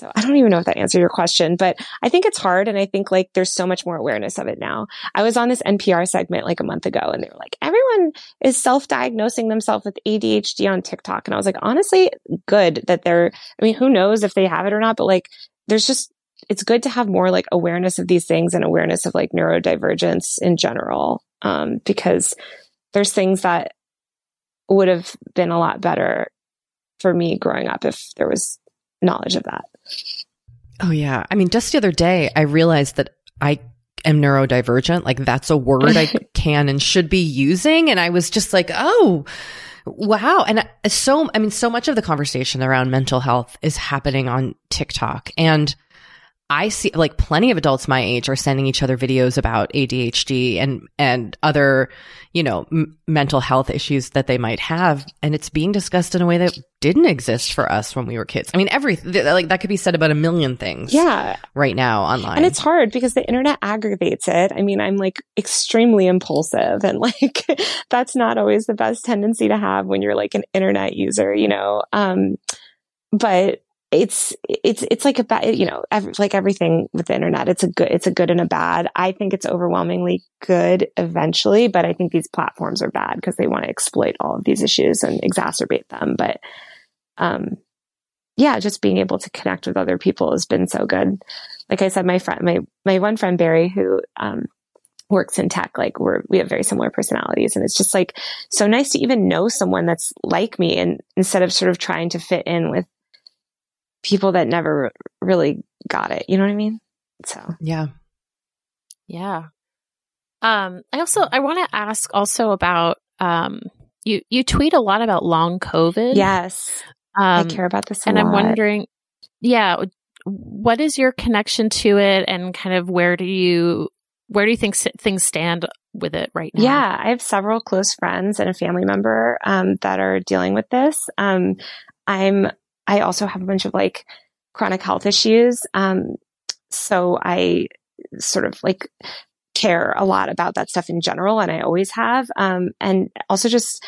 so I don't even know if that answered your question, but I think it's hard. And I think like there's so much more awareness of it now. I was on this NPR segment like a month ago and they were like, everyone is self-diagnosing themselves with ADHD on TikTok. And I was like, honestly, good that they're, I mean, who knows if they have it or not, but like there's just, it's good to have more like awareness of these things and awareness of like neurodivergence in general. Um, because there's things that would have been a lot better for me growing up if there was knowledge of that. Oh, yeah. I mean, just the other day, I realized that I am neurodivergent. Like, that's a word I can and should be using. And I was just like, oh, wow. And so, I mean, so much of the conversation around mental health is happening on TikTok. And I see like plenty of adults my age are sending each other videos about ADHD and and other, you know, m- mental health issues that they might have and it's being discussed in a way that didn't exist for us when we were kids. I mean, every th- like that could be said about a million things. Yeah. Right now online. And it's hard because the internet aggravates it. I mean, I'm like extremely impulsive and like that's not always the best tendency to have when you're like an internet user, you know. Um but it's it's it's like a bad you know every, like everything with the internet it's a good it's a good and a bad. I think it's overwhelmingly good eventually but i think these platforms are bad because they want to exploit all of these issues and exacerbate them. But um yeah just being able to connect with other people has been so good. Like i said my friend my my one friend barry who um works in tech like we're we have very similar personalities and it's just like so nice to even know someone that's like me and instead of sort of trying to fit in with people that never really got it. You know what I mean? So, yeah. Yeah. Um, I also, I want to ask also about, um, you, you tweet a lot about long COVID. Yes. Um, I care about this and lot. I'm wondering, yeah, what is your connection to it and kind of where do you, where do you think things stand with it right now? Yeah, I have several close friends and a family member um, that are dealing with this. Um, I'm I also have a bunch of like chronic health issues. Um, so I sort of like care a lot about that stuff in general. And I always have. Um, and also just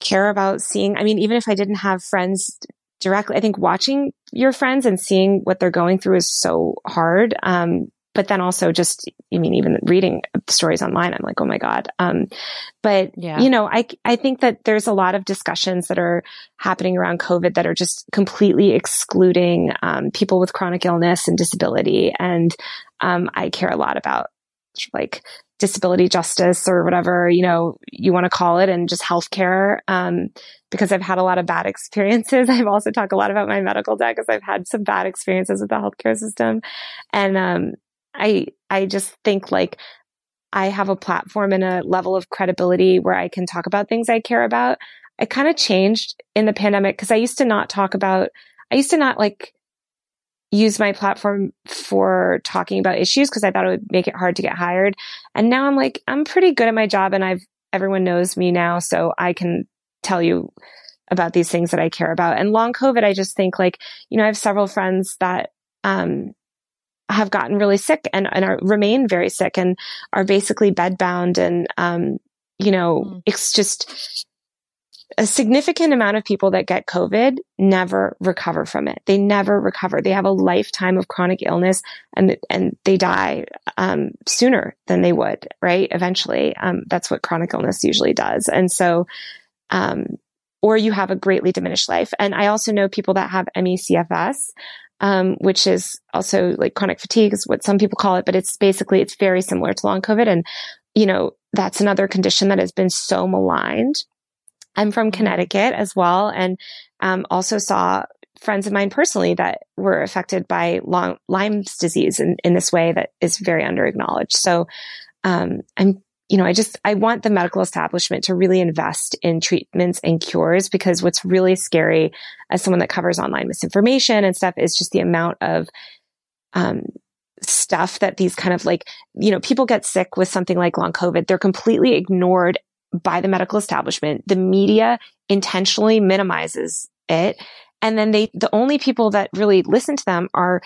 care about seeing, I mean, even if I didn't have friends directly, I think watching your friends and seeing what they're going through is so hard. Um, but then also just, I mean, even reading stories online, I'm like, oh my God. Um, but yeah. you know, I, I think that there's a lot of discussions that are happening around COVID that are just completely excluding, um, people with chronic illness and disability. And, um, I care a lot about like disability justice or whatever, you know, you want to call it and just healthcare. Um, because I've had a lot of bad experiences. I've also talked a lot about my medical debt because I've had some bad experiences with the healthcare system. And, um, I, I just think like I have a platform and a level of credibility where I can talk about things I care about. I kind of changed in the pandemic because I used to not talk about, I used to not like use my platform for talking about issues because I thought it would make it hard to get hired. And now I'm like, I'm pretty good at my job and I've, everyone knows me now. So I can tell you about these things that I care about. And long COVID, I just think like, you know, I have several friends that, um, have gotten really sick and, and are, remain very sick and are basically bedbound. And, um, you know, mm. it's just a significant amount of people that get COVID never recover from it. They never recover. They have a lifetime of chronic illness and, and they die, um, sooner than they would, right? Eventually. Um, that's what chronic illness usually does. And so, um, or you have a greatly diminished life. And I also know people that have ME/CFS, um, which is also like chronic fatigue is what some people call it, but it's basically, it's very similar to long COVID. And, you know, that's another condition that has been so maligned. I'm from mm-hmm. Connecticut as well. And, um, also saw friends of mine personally that were affected by long, Lyme's disease in, in this way that is very under acknowledged. So, um, I'm you know, I just, I want the medical establishment to really invest in treatments and cures because what's really scary as someone that covers online misinformation and stuff is just the amount of, um, stuff that these kind of like, you know, people get sick with something like long COVID. They're completely ignored by the medical establishment. The media intentionally minimizes it. And then they, the only people that really listen to them are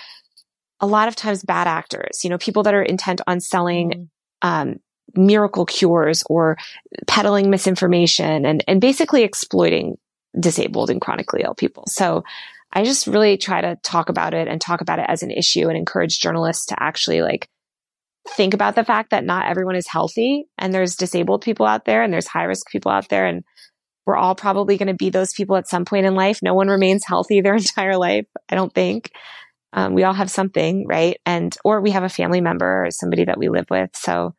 a lot of times bad actors, you know, people that are intent on selling, mm-hmm. um, miracle cures or peddling misinformation and, and basically exploiting disabled and chronically ill people. So I just really try to talk about it and talk about it as an issue and encourage journalists to actually like think about the fact that not everyone is healthy and there's disabled people out there and there's high risk people out there and we're all probably going to be those people at some point in life. No one remains healthy their entire life. I don't think. Um, we all have something, right? And, or we have a family member or somebody that we live with. So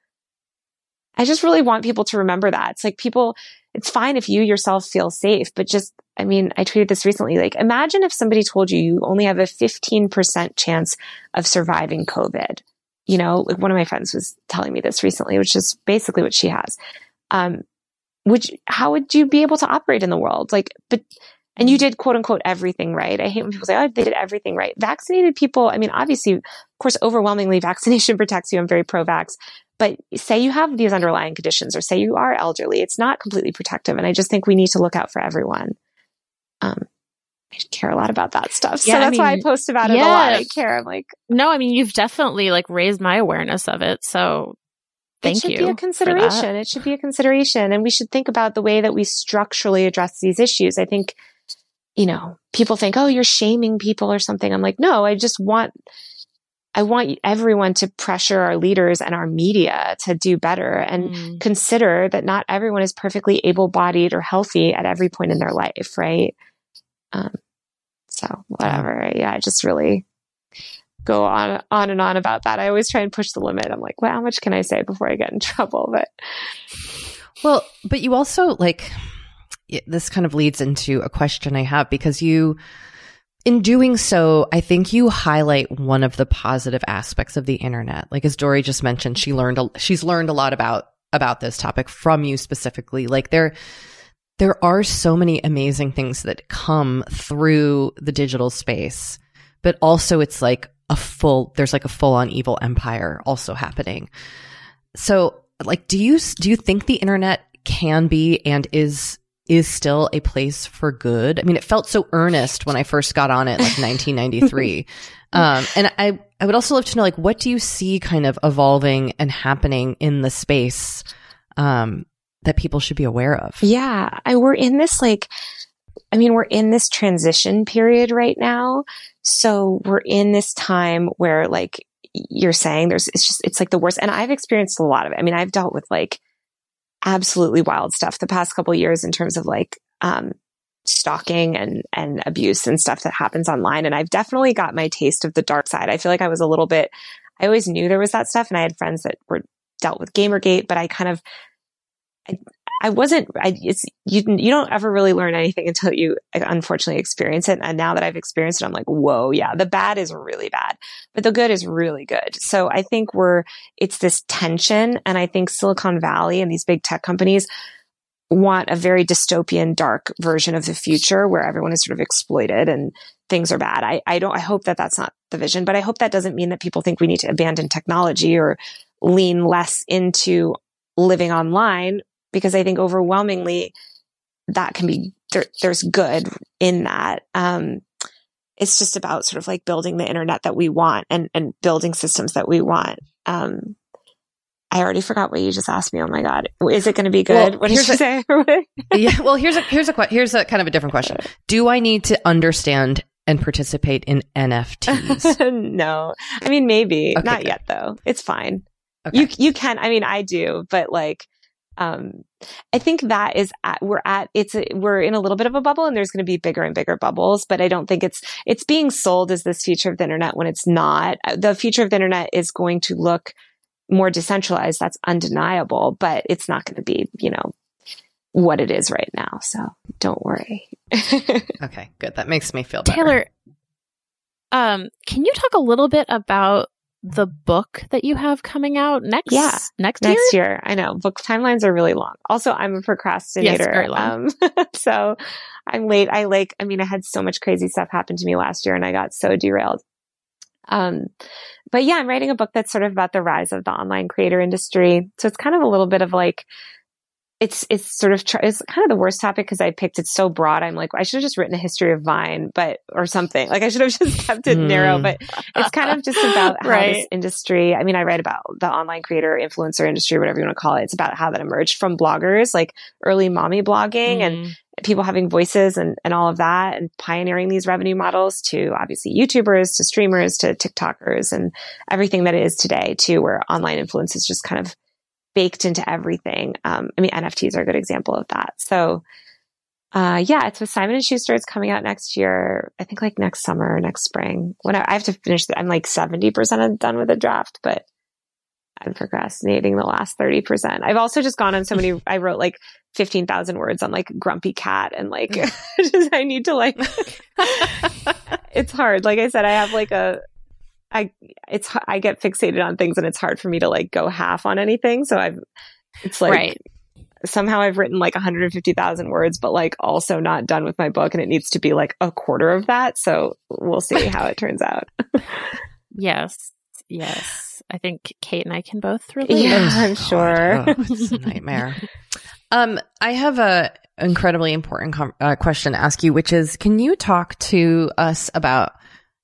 I just really want people to remember that. It's like people, it's fine if you yourself feel safe, but just, I mean, I tweeted this recently. Like, imagine if somebody told you you only have a 15% chance of surviving COVID. You know, like one of my friends was telling me this recently, which is basically what she has. Um, which, how would you be able to operate in the world? Like, but, and you did quote unquote everything right. I hate when people say, oh, they did everything right. Vaccinated people, I mean, obviously, of course, overwhelmingly vaccination protects you. I'm very pro vax. But say you have these underlying conditions or say you are elderly, it's not completely protective. And I just think we need to look out for everyone. Um, I care a lot about that stuff. Yeah, so that's I mean, why I post about it yeah. a lot. I care. I'm like, no, I mean, you've definitely like raised my awareness of it. So thank it should you. Be a consideration. It should be a consideration. And we should think about the way that we structurally address these issues. I think, you know, people think, oh, you're shaming people or something. I'm like, no, I just want I want everyone to pressure our leaders and our media to do better and mm. consider that not everyone is perfectly able bodied or healthy at every point in their life, right? Um, so whatever. Yeah, I just really go on, on and on about that. I always try and push the limit. I'm like, well, how much can I say before I get in trouble? But well, but you also like, this kind of leads into a question I have because you, in doing so, I think you highlight one of the positive aspects of the internet. Like as Doree just mentioned, she learned, a, she's learned a lot about, about this topic from you specifically. Like there, there are so many amazing things that come through the digital space, but also it's like a full, there's like a full on evil empire also happening. So like, do you, do you think the internet can be and is is still a place for good. I mean, it felt so earnest when I first got on it, like 1993. um, and I, I would also love to know, like, what do you see kind of evolving and happening in the space, um, that people should be aware of? Yeah. I, we're in this, like, I mean, we're in this transition period right now. So we're in this time where, like, you're saying there's, it's just, it's like the worst. And I've experienced a lot of it. I mean, I've dealt with like, absolutely wild stuff the past couple years in terms of like, um, stalking and, and abuse and stuff that happens online. And I've definitely got my taste of the dark side. I feel like I was a little bit, I always knew there was that stuff and I had friends that were dealt with Gamergate, but I kind of, I wasn't, I, it's, you, you don't ever really learn anything until you unfortunately experience it. And now that I've experienced it, I'm like, whoa, yeah, the bad is really bad, but the good is really good. So I think we're, it's this tension. And I think Silicon Valley and these big tech companies want a very dystopian, dark version of the future where everyone is sort of exploited and things are bad. I, I don't, I hope that that's not the vision, but I hope that doesn't mean that people think we need to abandon technology or lean less into living online because I think overwhelmingly that can be there, there's good in that. Um, it's just about sort of like building the internet that we want and, and building systems that we want. Um, I already forgot what you just asked me. Oh my god, is it going to be good? Well, what did you here's say? yeah. Well, here's a here's a here's a kind of a different question. Do I need to understand and participate in NFTs? no, I mean maybe Okay, not good. yet though. It's fine. Okay. You you can. I mean, I do, but like, um, I think that is at, we're at it's a, we're in a little bit of a bubble, and there's going to be bigger and bigger bubbles. But I don't think it's it's being sold as this future of the internet when it's not. The future of the internet is going to look more decentralized. That's undeniable, but it's not going to be you know what it is right now. So don't worry. okay, good. That makes me feel better. Taylor, um, can you talk a little bit about the book that you have coming out next? Yeah, next year. next year. I know book timelines are really long. Also, I'm a procrastinator. very long. Um, so I'm late. I like, I mean, I had so much crazy stuff happen to me last year and I got so derailed. Um, but yeah, I'm writing a book that's sort of about the rise of the online creator industry. So it's kind of a little bit of like, it's, it's sort of, tr- it's kind of the worst topic because I picked it so broad. I'm like, I should have just written a history of Vine, but, or something. Like I should have just kept it narrow, Mm. but it's kind of just about how Right. this industry, I mean, I write about the online creator influencer industry, whatever you want to call it. It's about how that emerged from bloggers, like early mommy blogging and Mm. people having voices and, and all of that and pioneering these revenue models to obviously YouTubers, to streamers, to TikTokers and everything that it is today too, where online influence is just kind of baked into everything. Um, I mean, NFTs are a good example of that. So, uh, yeah, it's with Simon and Schuster. It's coming out next year. I think like next summer or next spring. When I, I have to finish, the, I'm like 70% done with the draft, but I'm procrastinating the last 30%. I've also just gone on so many, I wrote like 15,000 words on like grumpy cat and like, just, I need to like, it's hard. Like I said, I have like a, I, it's, h- I get fixated on things and it's hard for me to like go half on anything. So I've, it's like, right. somehow I've written like 150,000 words, but like also not done with my book and it needs to be like a quarter of that. So we'll see how it turns out. Yes. Yes. I think Kate and I can both relate. Yeah, Oh, I'm God. sure. Oh, it's a nightmare. um, I have a incredibly important com- uh, question to ask you, which is, can you talk to us about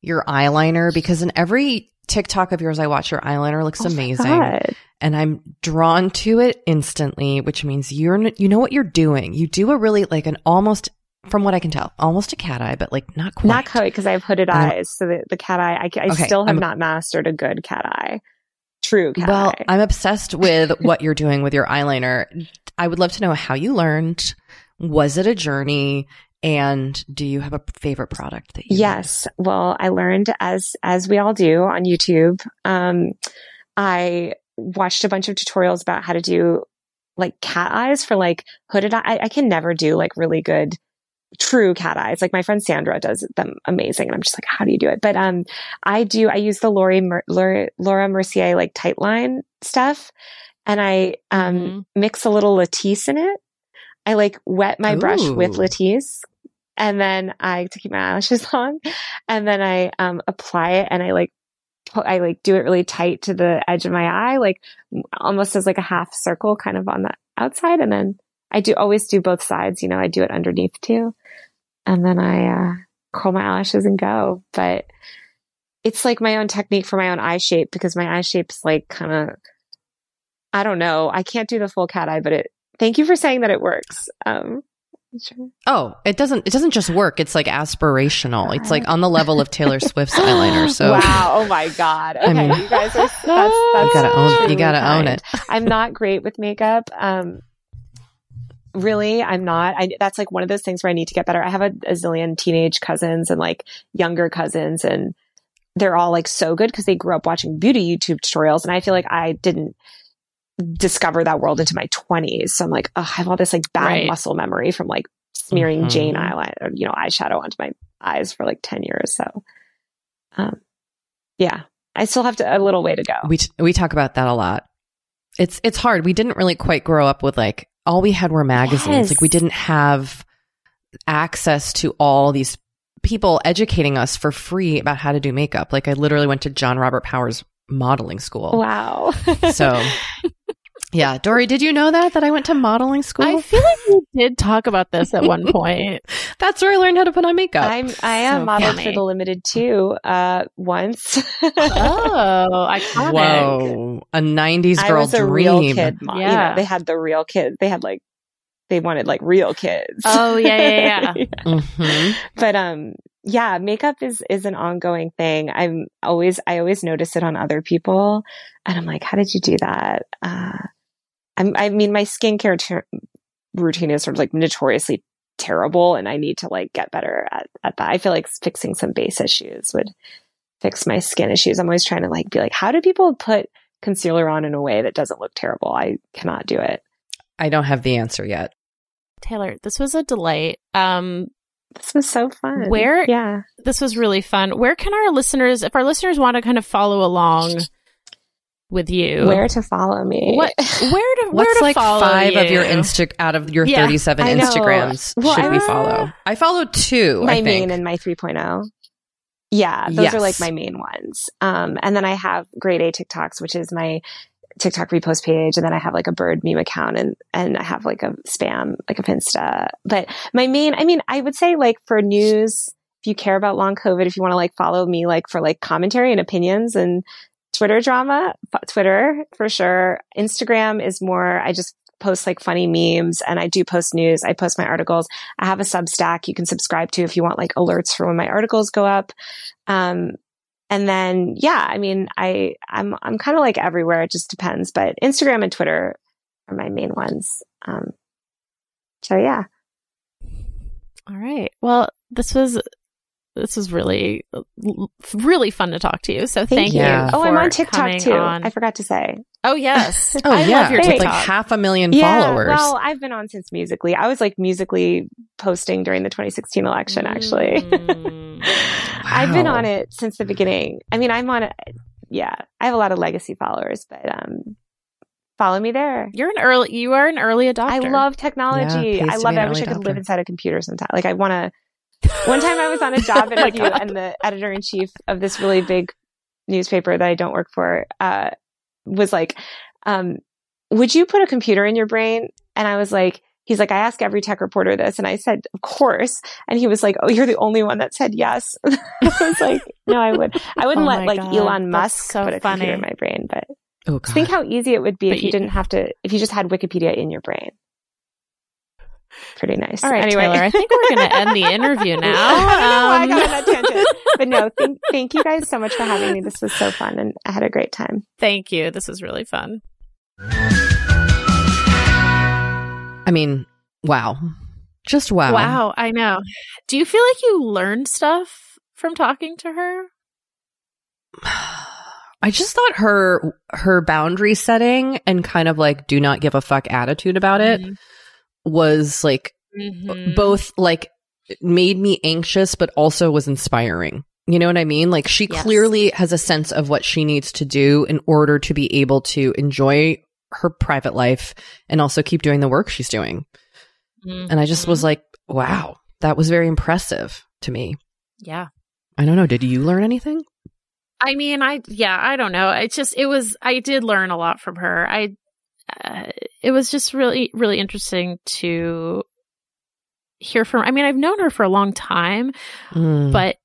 your eyeliner? Because in every TikTok of yours I watch, your eyeliner looks Oh amazing, and I'm drawn to it instantly. Which means you're you know what you're doing. You do a really like an almost, from what I can tell, almost a cat eye, but like not quite. Not quite because I have hooded Um, eyes. So the, the cat eye, I, I Okay, still have I'm- not mastered a good cat eye. True cat well, eye. I'm obsessed with what you're doing with your eyeliner. I would love to know how you learned. Was it a journey? And do you have a favorite product that you Yes. Well, I learned as, as we all do on YouTube. Um, I watched a bunch of tutorials about how to do like cat eyes for like hooded eye. I, I can never do like really good true cat eyes. Like my friend Sandra does them amazing. And I'm just like, how do you do it? But, um, I do, I use the Lori, Mer- Laura, Laura Mercier like tight line stuff and I, um, Mhm. mix a little Latisse in it. I like wet my brush with Ooh. Latisse and then I to keep my eyelashes on, and then I um apply it and I like I like do it really tight to the edge of my eye, like almost as like a half circle, kind of on the outside, and then I do always do both sides. You know, I do it underneath too, and then I uh, curl my eyelashes and go. But it's like my own technique for my own eye shape because my eye shape's like kind of I don't know. I can't do the full cat eye, but it. Thank you for saying that it works. Um, Oh, it doesn't. It doesn't just work. It's like aspirational. It's like on the level of Taylor Swift's eyeliner. So wow! Oh my god! Okay, I mean- you guys are that's, that's you gotta own. You gotta own it. I'm not great with makeup. Um, really, I'm not. I that's like one of those things where I need to get better. I have a, a zillion teenage cousins and like younger cousins, and they're all like so good because they grew up watching beauty YouTube tutorials, and I feel like I didn't discover that world into my 20s. So I'm like, oh, I have all this like bad Right. muscle memory from like smearing Mhm. Jane eyeliner, you know, eyeshadow onto my eyes for like 10 years. So, um, yeah, I still have to, a little way to go. We we talk about that a lot. It's it's hard. We didn't really quite grow up with like all we had were magazines. Yes. Like we didn't have access to all these people educating us for free about how to do makeup. Like I literally went to John Robert Powers modeling school. Wow. So Yeah, Doree, did you know that that I went to modeling school? I feel like we did talk about this at one point. That's where I learned how to put on makeup. I'm I am So modeled funny. for the limited too, uh once. oh, iconic. Whoa, a '90s I girl was a dream. real kid. mo- You Yeah. know, they had the real kids. They had like they wanted like real kids. Oh, yeah, yeah, yeah. Mhm. but um yeah makeup is is an ongoing thing i'm always i always notice it on other people and i'm like how did you do that uh I'm, i mean my skincare ter- routine is sort of like notoriously terrible and i need to like get better at, at that i feel like fixing some base issues would fix my skin issues i'm always trying to like be like how do people put concealer on in a way that doesn't look terrible i cannot do it I don't have the answer yet. Taylor, this was a delight. Um, this was so fun Where- yeah this was really fun. Where can our listeners, if our listeners want to kind of follow along with you, where to follow me what, where to, where What's to like follow five of your Insta out of your Yeah, 37 Instagrams Well, should I we follow? I follow two. my I think. main and my 3.0. Yeah, those Yes. are like my main ones. Um, and then I have grade A TikToks, which is my TikTok repost page. And then I have like a bird meme account and, and I have like a spam, like a Finsta. But my main, I mean, I would say like for news, if you care about long COVID, if you want to like follow me, like for like commentary and opinions and Twitter drama, Twitter for sure. Instagram is more, I just post like funny memes and I do post news. I post my articles. I have a Substack you can subscribe to if you want like alerts for when my articles go up. Um, and then, yeah, I mean, I, I'm, I'm kind of like everywhere. It just depends, but Instagram and Twitter are my main ones. Um, so yeah. All right. Well, this was this was really really fun to talk to you. So thank, you. you. Yeah. Oh, I'm on TikTok too. on. I forgot to say. Oh yes. Oh I yeah, love your with TikTok. like half a million Yeah, followers. well, I've been on since Musically. I was like Musically posting during the 2016 election, actually. Mm. I've been on it since the beginning. I mean, I'm on it. Yeah, I have a lot of legacy followers, but um, follow me there. You're an early. You are an early adopter. I love technology. Yeah, I love it. I wish early I could live adopter. inside a computer sometime. Like I want to. One time I was on a job Oh interview God. and the editor in chief of this really big newspaper that I don't work for uh, was like, um, "Would you put a computer in your brain?" And I was like. He's like, I ask every tech reporter this. And I said, of course. And he was like, Oh, you're the only one that said yes. I was like, no, I would, I wouldn't Oh let like God, Elon that's Musk so put a funny. computer in my brain, but oh think how easy it would be But if you you- didn't have to, if you just had Wikipedia in your brain. Pretty nice. All right, anyway. Taylor. I think we're going to end the interview now. I don't know why I got on Um, that tangent. But no, thank, thank you guys so much for having me. This was so fun and I had a great time. Thank you. This was really fun. I mean, wow. Just wow. Wow, I know. Do you feel like you learned stuff from talking to her? I just thought her her boundary setting and kind of like do not give a fuck attitude about it Mhm. Was like Mhm. both like made me anxious but also was inspiring. You know what I mean? Like she Yes. clearly has a sense of what she needs to do in order to be able to enjoy her private life and also keep doing the work she's doing. And I just was like, wow, that was very impressive to me. yeah. I don't know. Did you learn anything? I mean, I yeah, I don't know. It's just it was I did learn a lot from her. I uh, it was just really really interesting to hear from. I mean, I've known her for a long time, Mm. but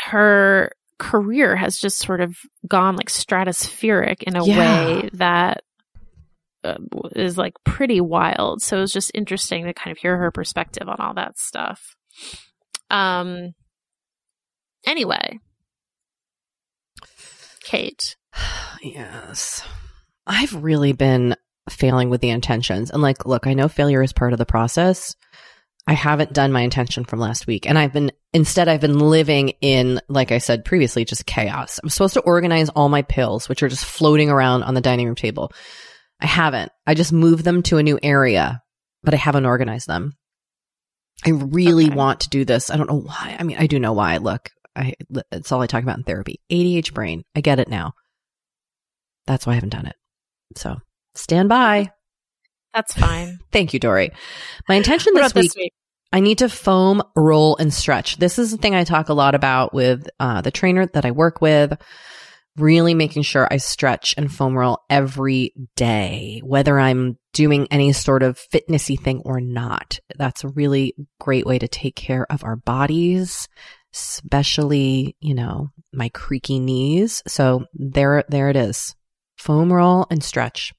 her career has just sort of gone like stratospheric in a Yeah. way that uh, is like pretty wild. So it was just interesting to kind of hear her perspective on all that stuff. Um. Anyway, Kate. Yes. I've really been failing with the intentions. And like, look, I know failure is part of the process. I haven't done my intention from last week. And I've been, instead, I've been living in, like I said previously, just chaos. I'm supposed to organize all my pills, which are just floating around on the dining room table. I haven't. I just moved them to a new area, but I haven't organized them. I really Okay. want to do this. I don't know why. I mean, I do know why. Look, I, it's all I talk about in therapy. ADH brain. I get it now. That's why I haven't done it. So stand by. That's fine. Thank you, Doree. My intention this week, this week? I need to foam, roll, and stretch. This is the thing I talk a lot about with uh, the trainer that I work with. really making sure I stretch and foam roll every day, whether I'm doing any sort of fitnessy thing or not. That's a really great way to take care of our bodies, especially, you know, my creaky knees. So there, there it is. Foam roll and stretch.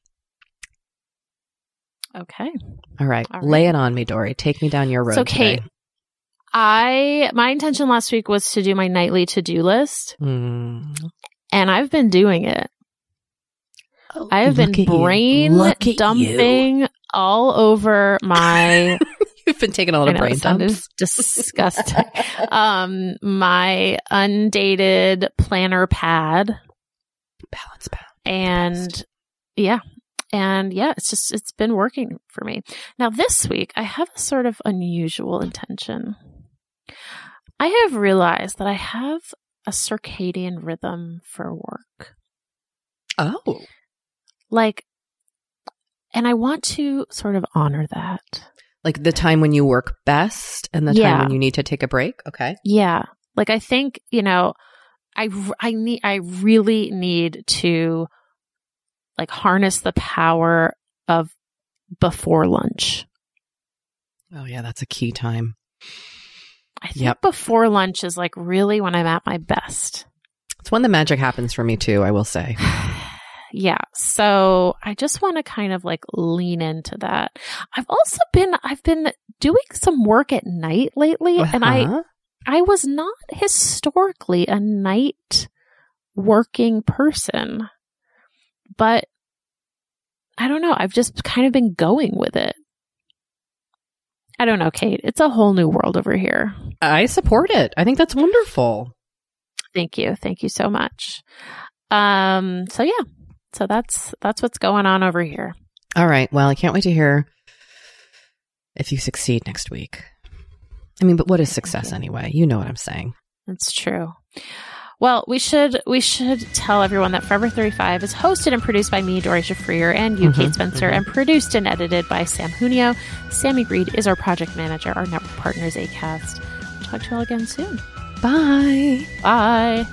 Okay. All right. All right. Lay it on me, Doree. Take me down your road. So, Kate, today. I my intention last week was to do my nightly to-do list, Mm. and I've been doing it. I have been brain you. dumping all over my You've been taking a lot of brain dumps. disgusting. um, my undated planner pad, Balance pad. and yeah, and yeah, it's just it's been working for me. Now this week, I have a sort of unusual intention. I have realized that I have a circadian rhythm for work, Oh. like, and I want to sort of honor that. Like the time when you work best and the time Yeah. when you need to take a break. Okay. Yeah. Like I think, you know, I, I need I really need to like harness the power of before lunch. Oh yeah, that's a key time. I think Yep. before lunch is like really when I'm at my best. It's when the magic happens for me too, I will say. yeah. So I just want to kind of like lean into that. I've also been I've been doing some work at night lately and I Uh-huh. I was not historically a night working person, but I don't know. I've just kind of been going with it. I don't know, Kate. It's a whole new world over here. I support it. I think that's wonderful. Thank you. Thank you so much. Um, so yeah. So that's, that's what's going on over here. All right. Well, I can't wait to hear if you succeed next week. I mean, but what is success anyway? You know what I'm saying. That's true. Well, we should we should tell everyone that Forever 35 is hosted and produced by me, Doree Shafrir, and you, Mhm, Kate Spencer, mhm. and produced and edited by Sam Junio. Sammy Greed is our project manager. Our network partner is Acast. We'll talk to you all again soon. Bye. Bye.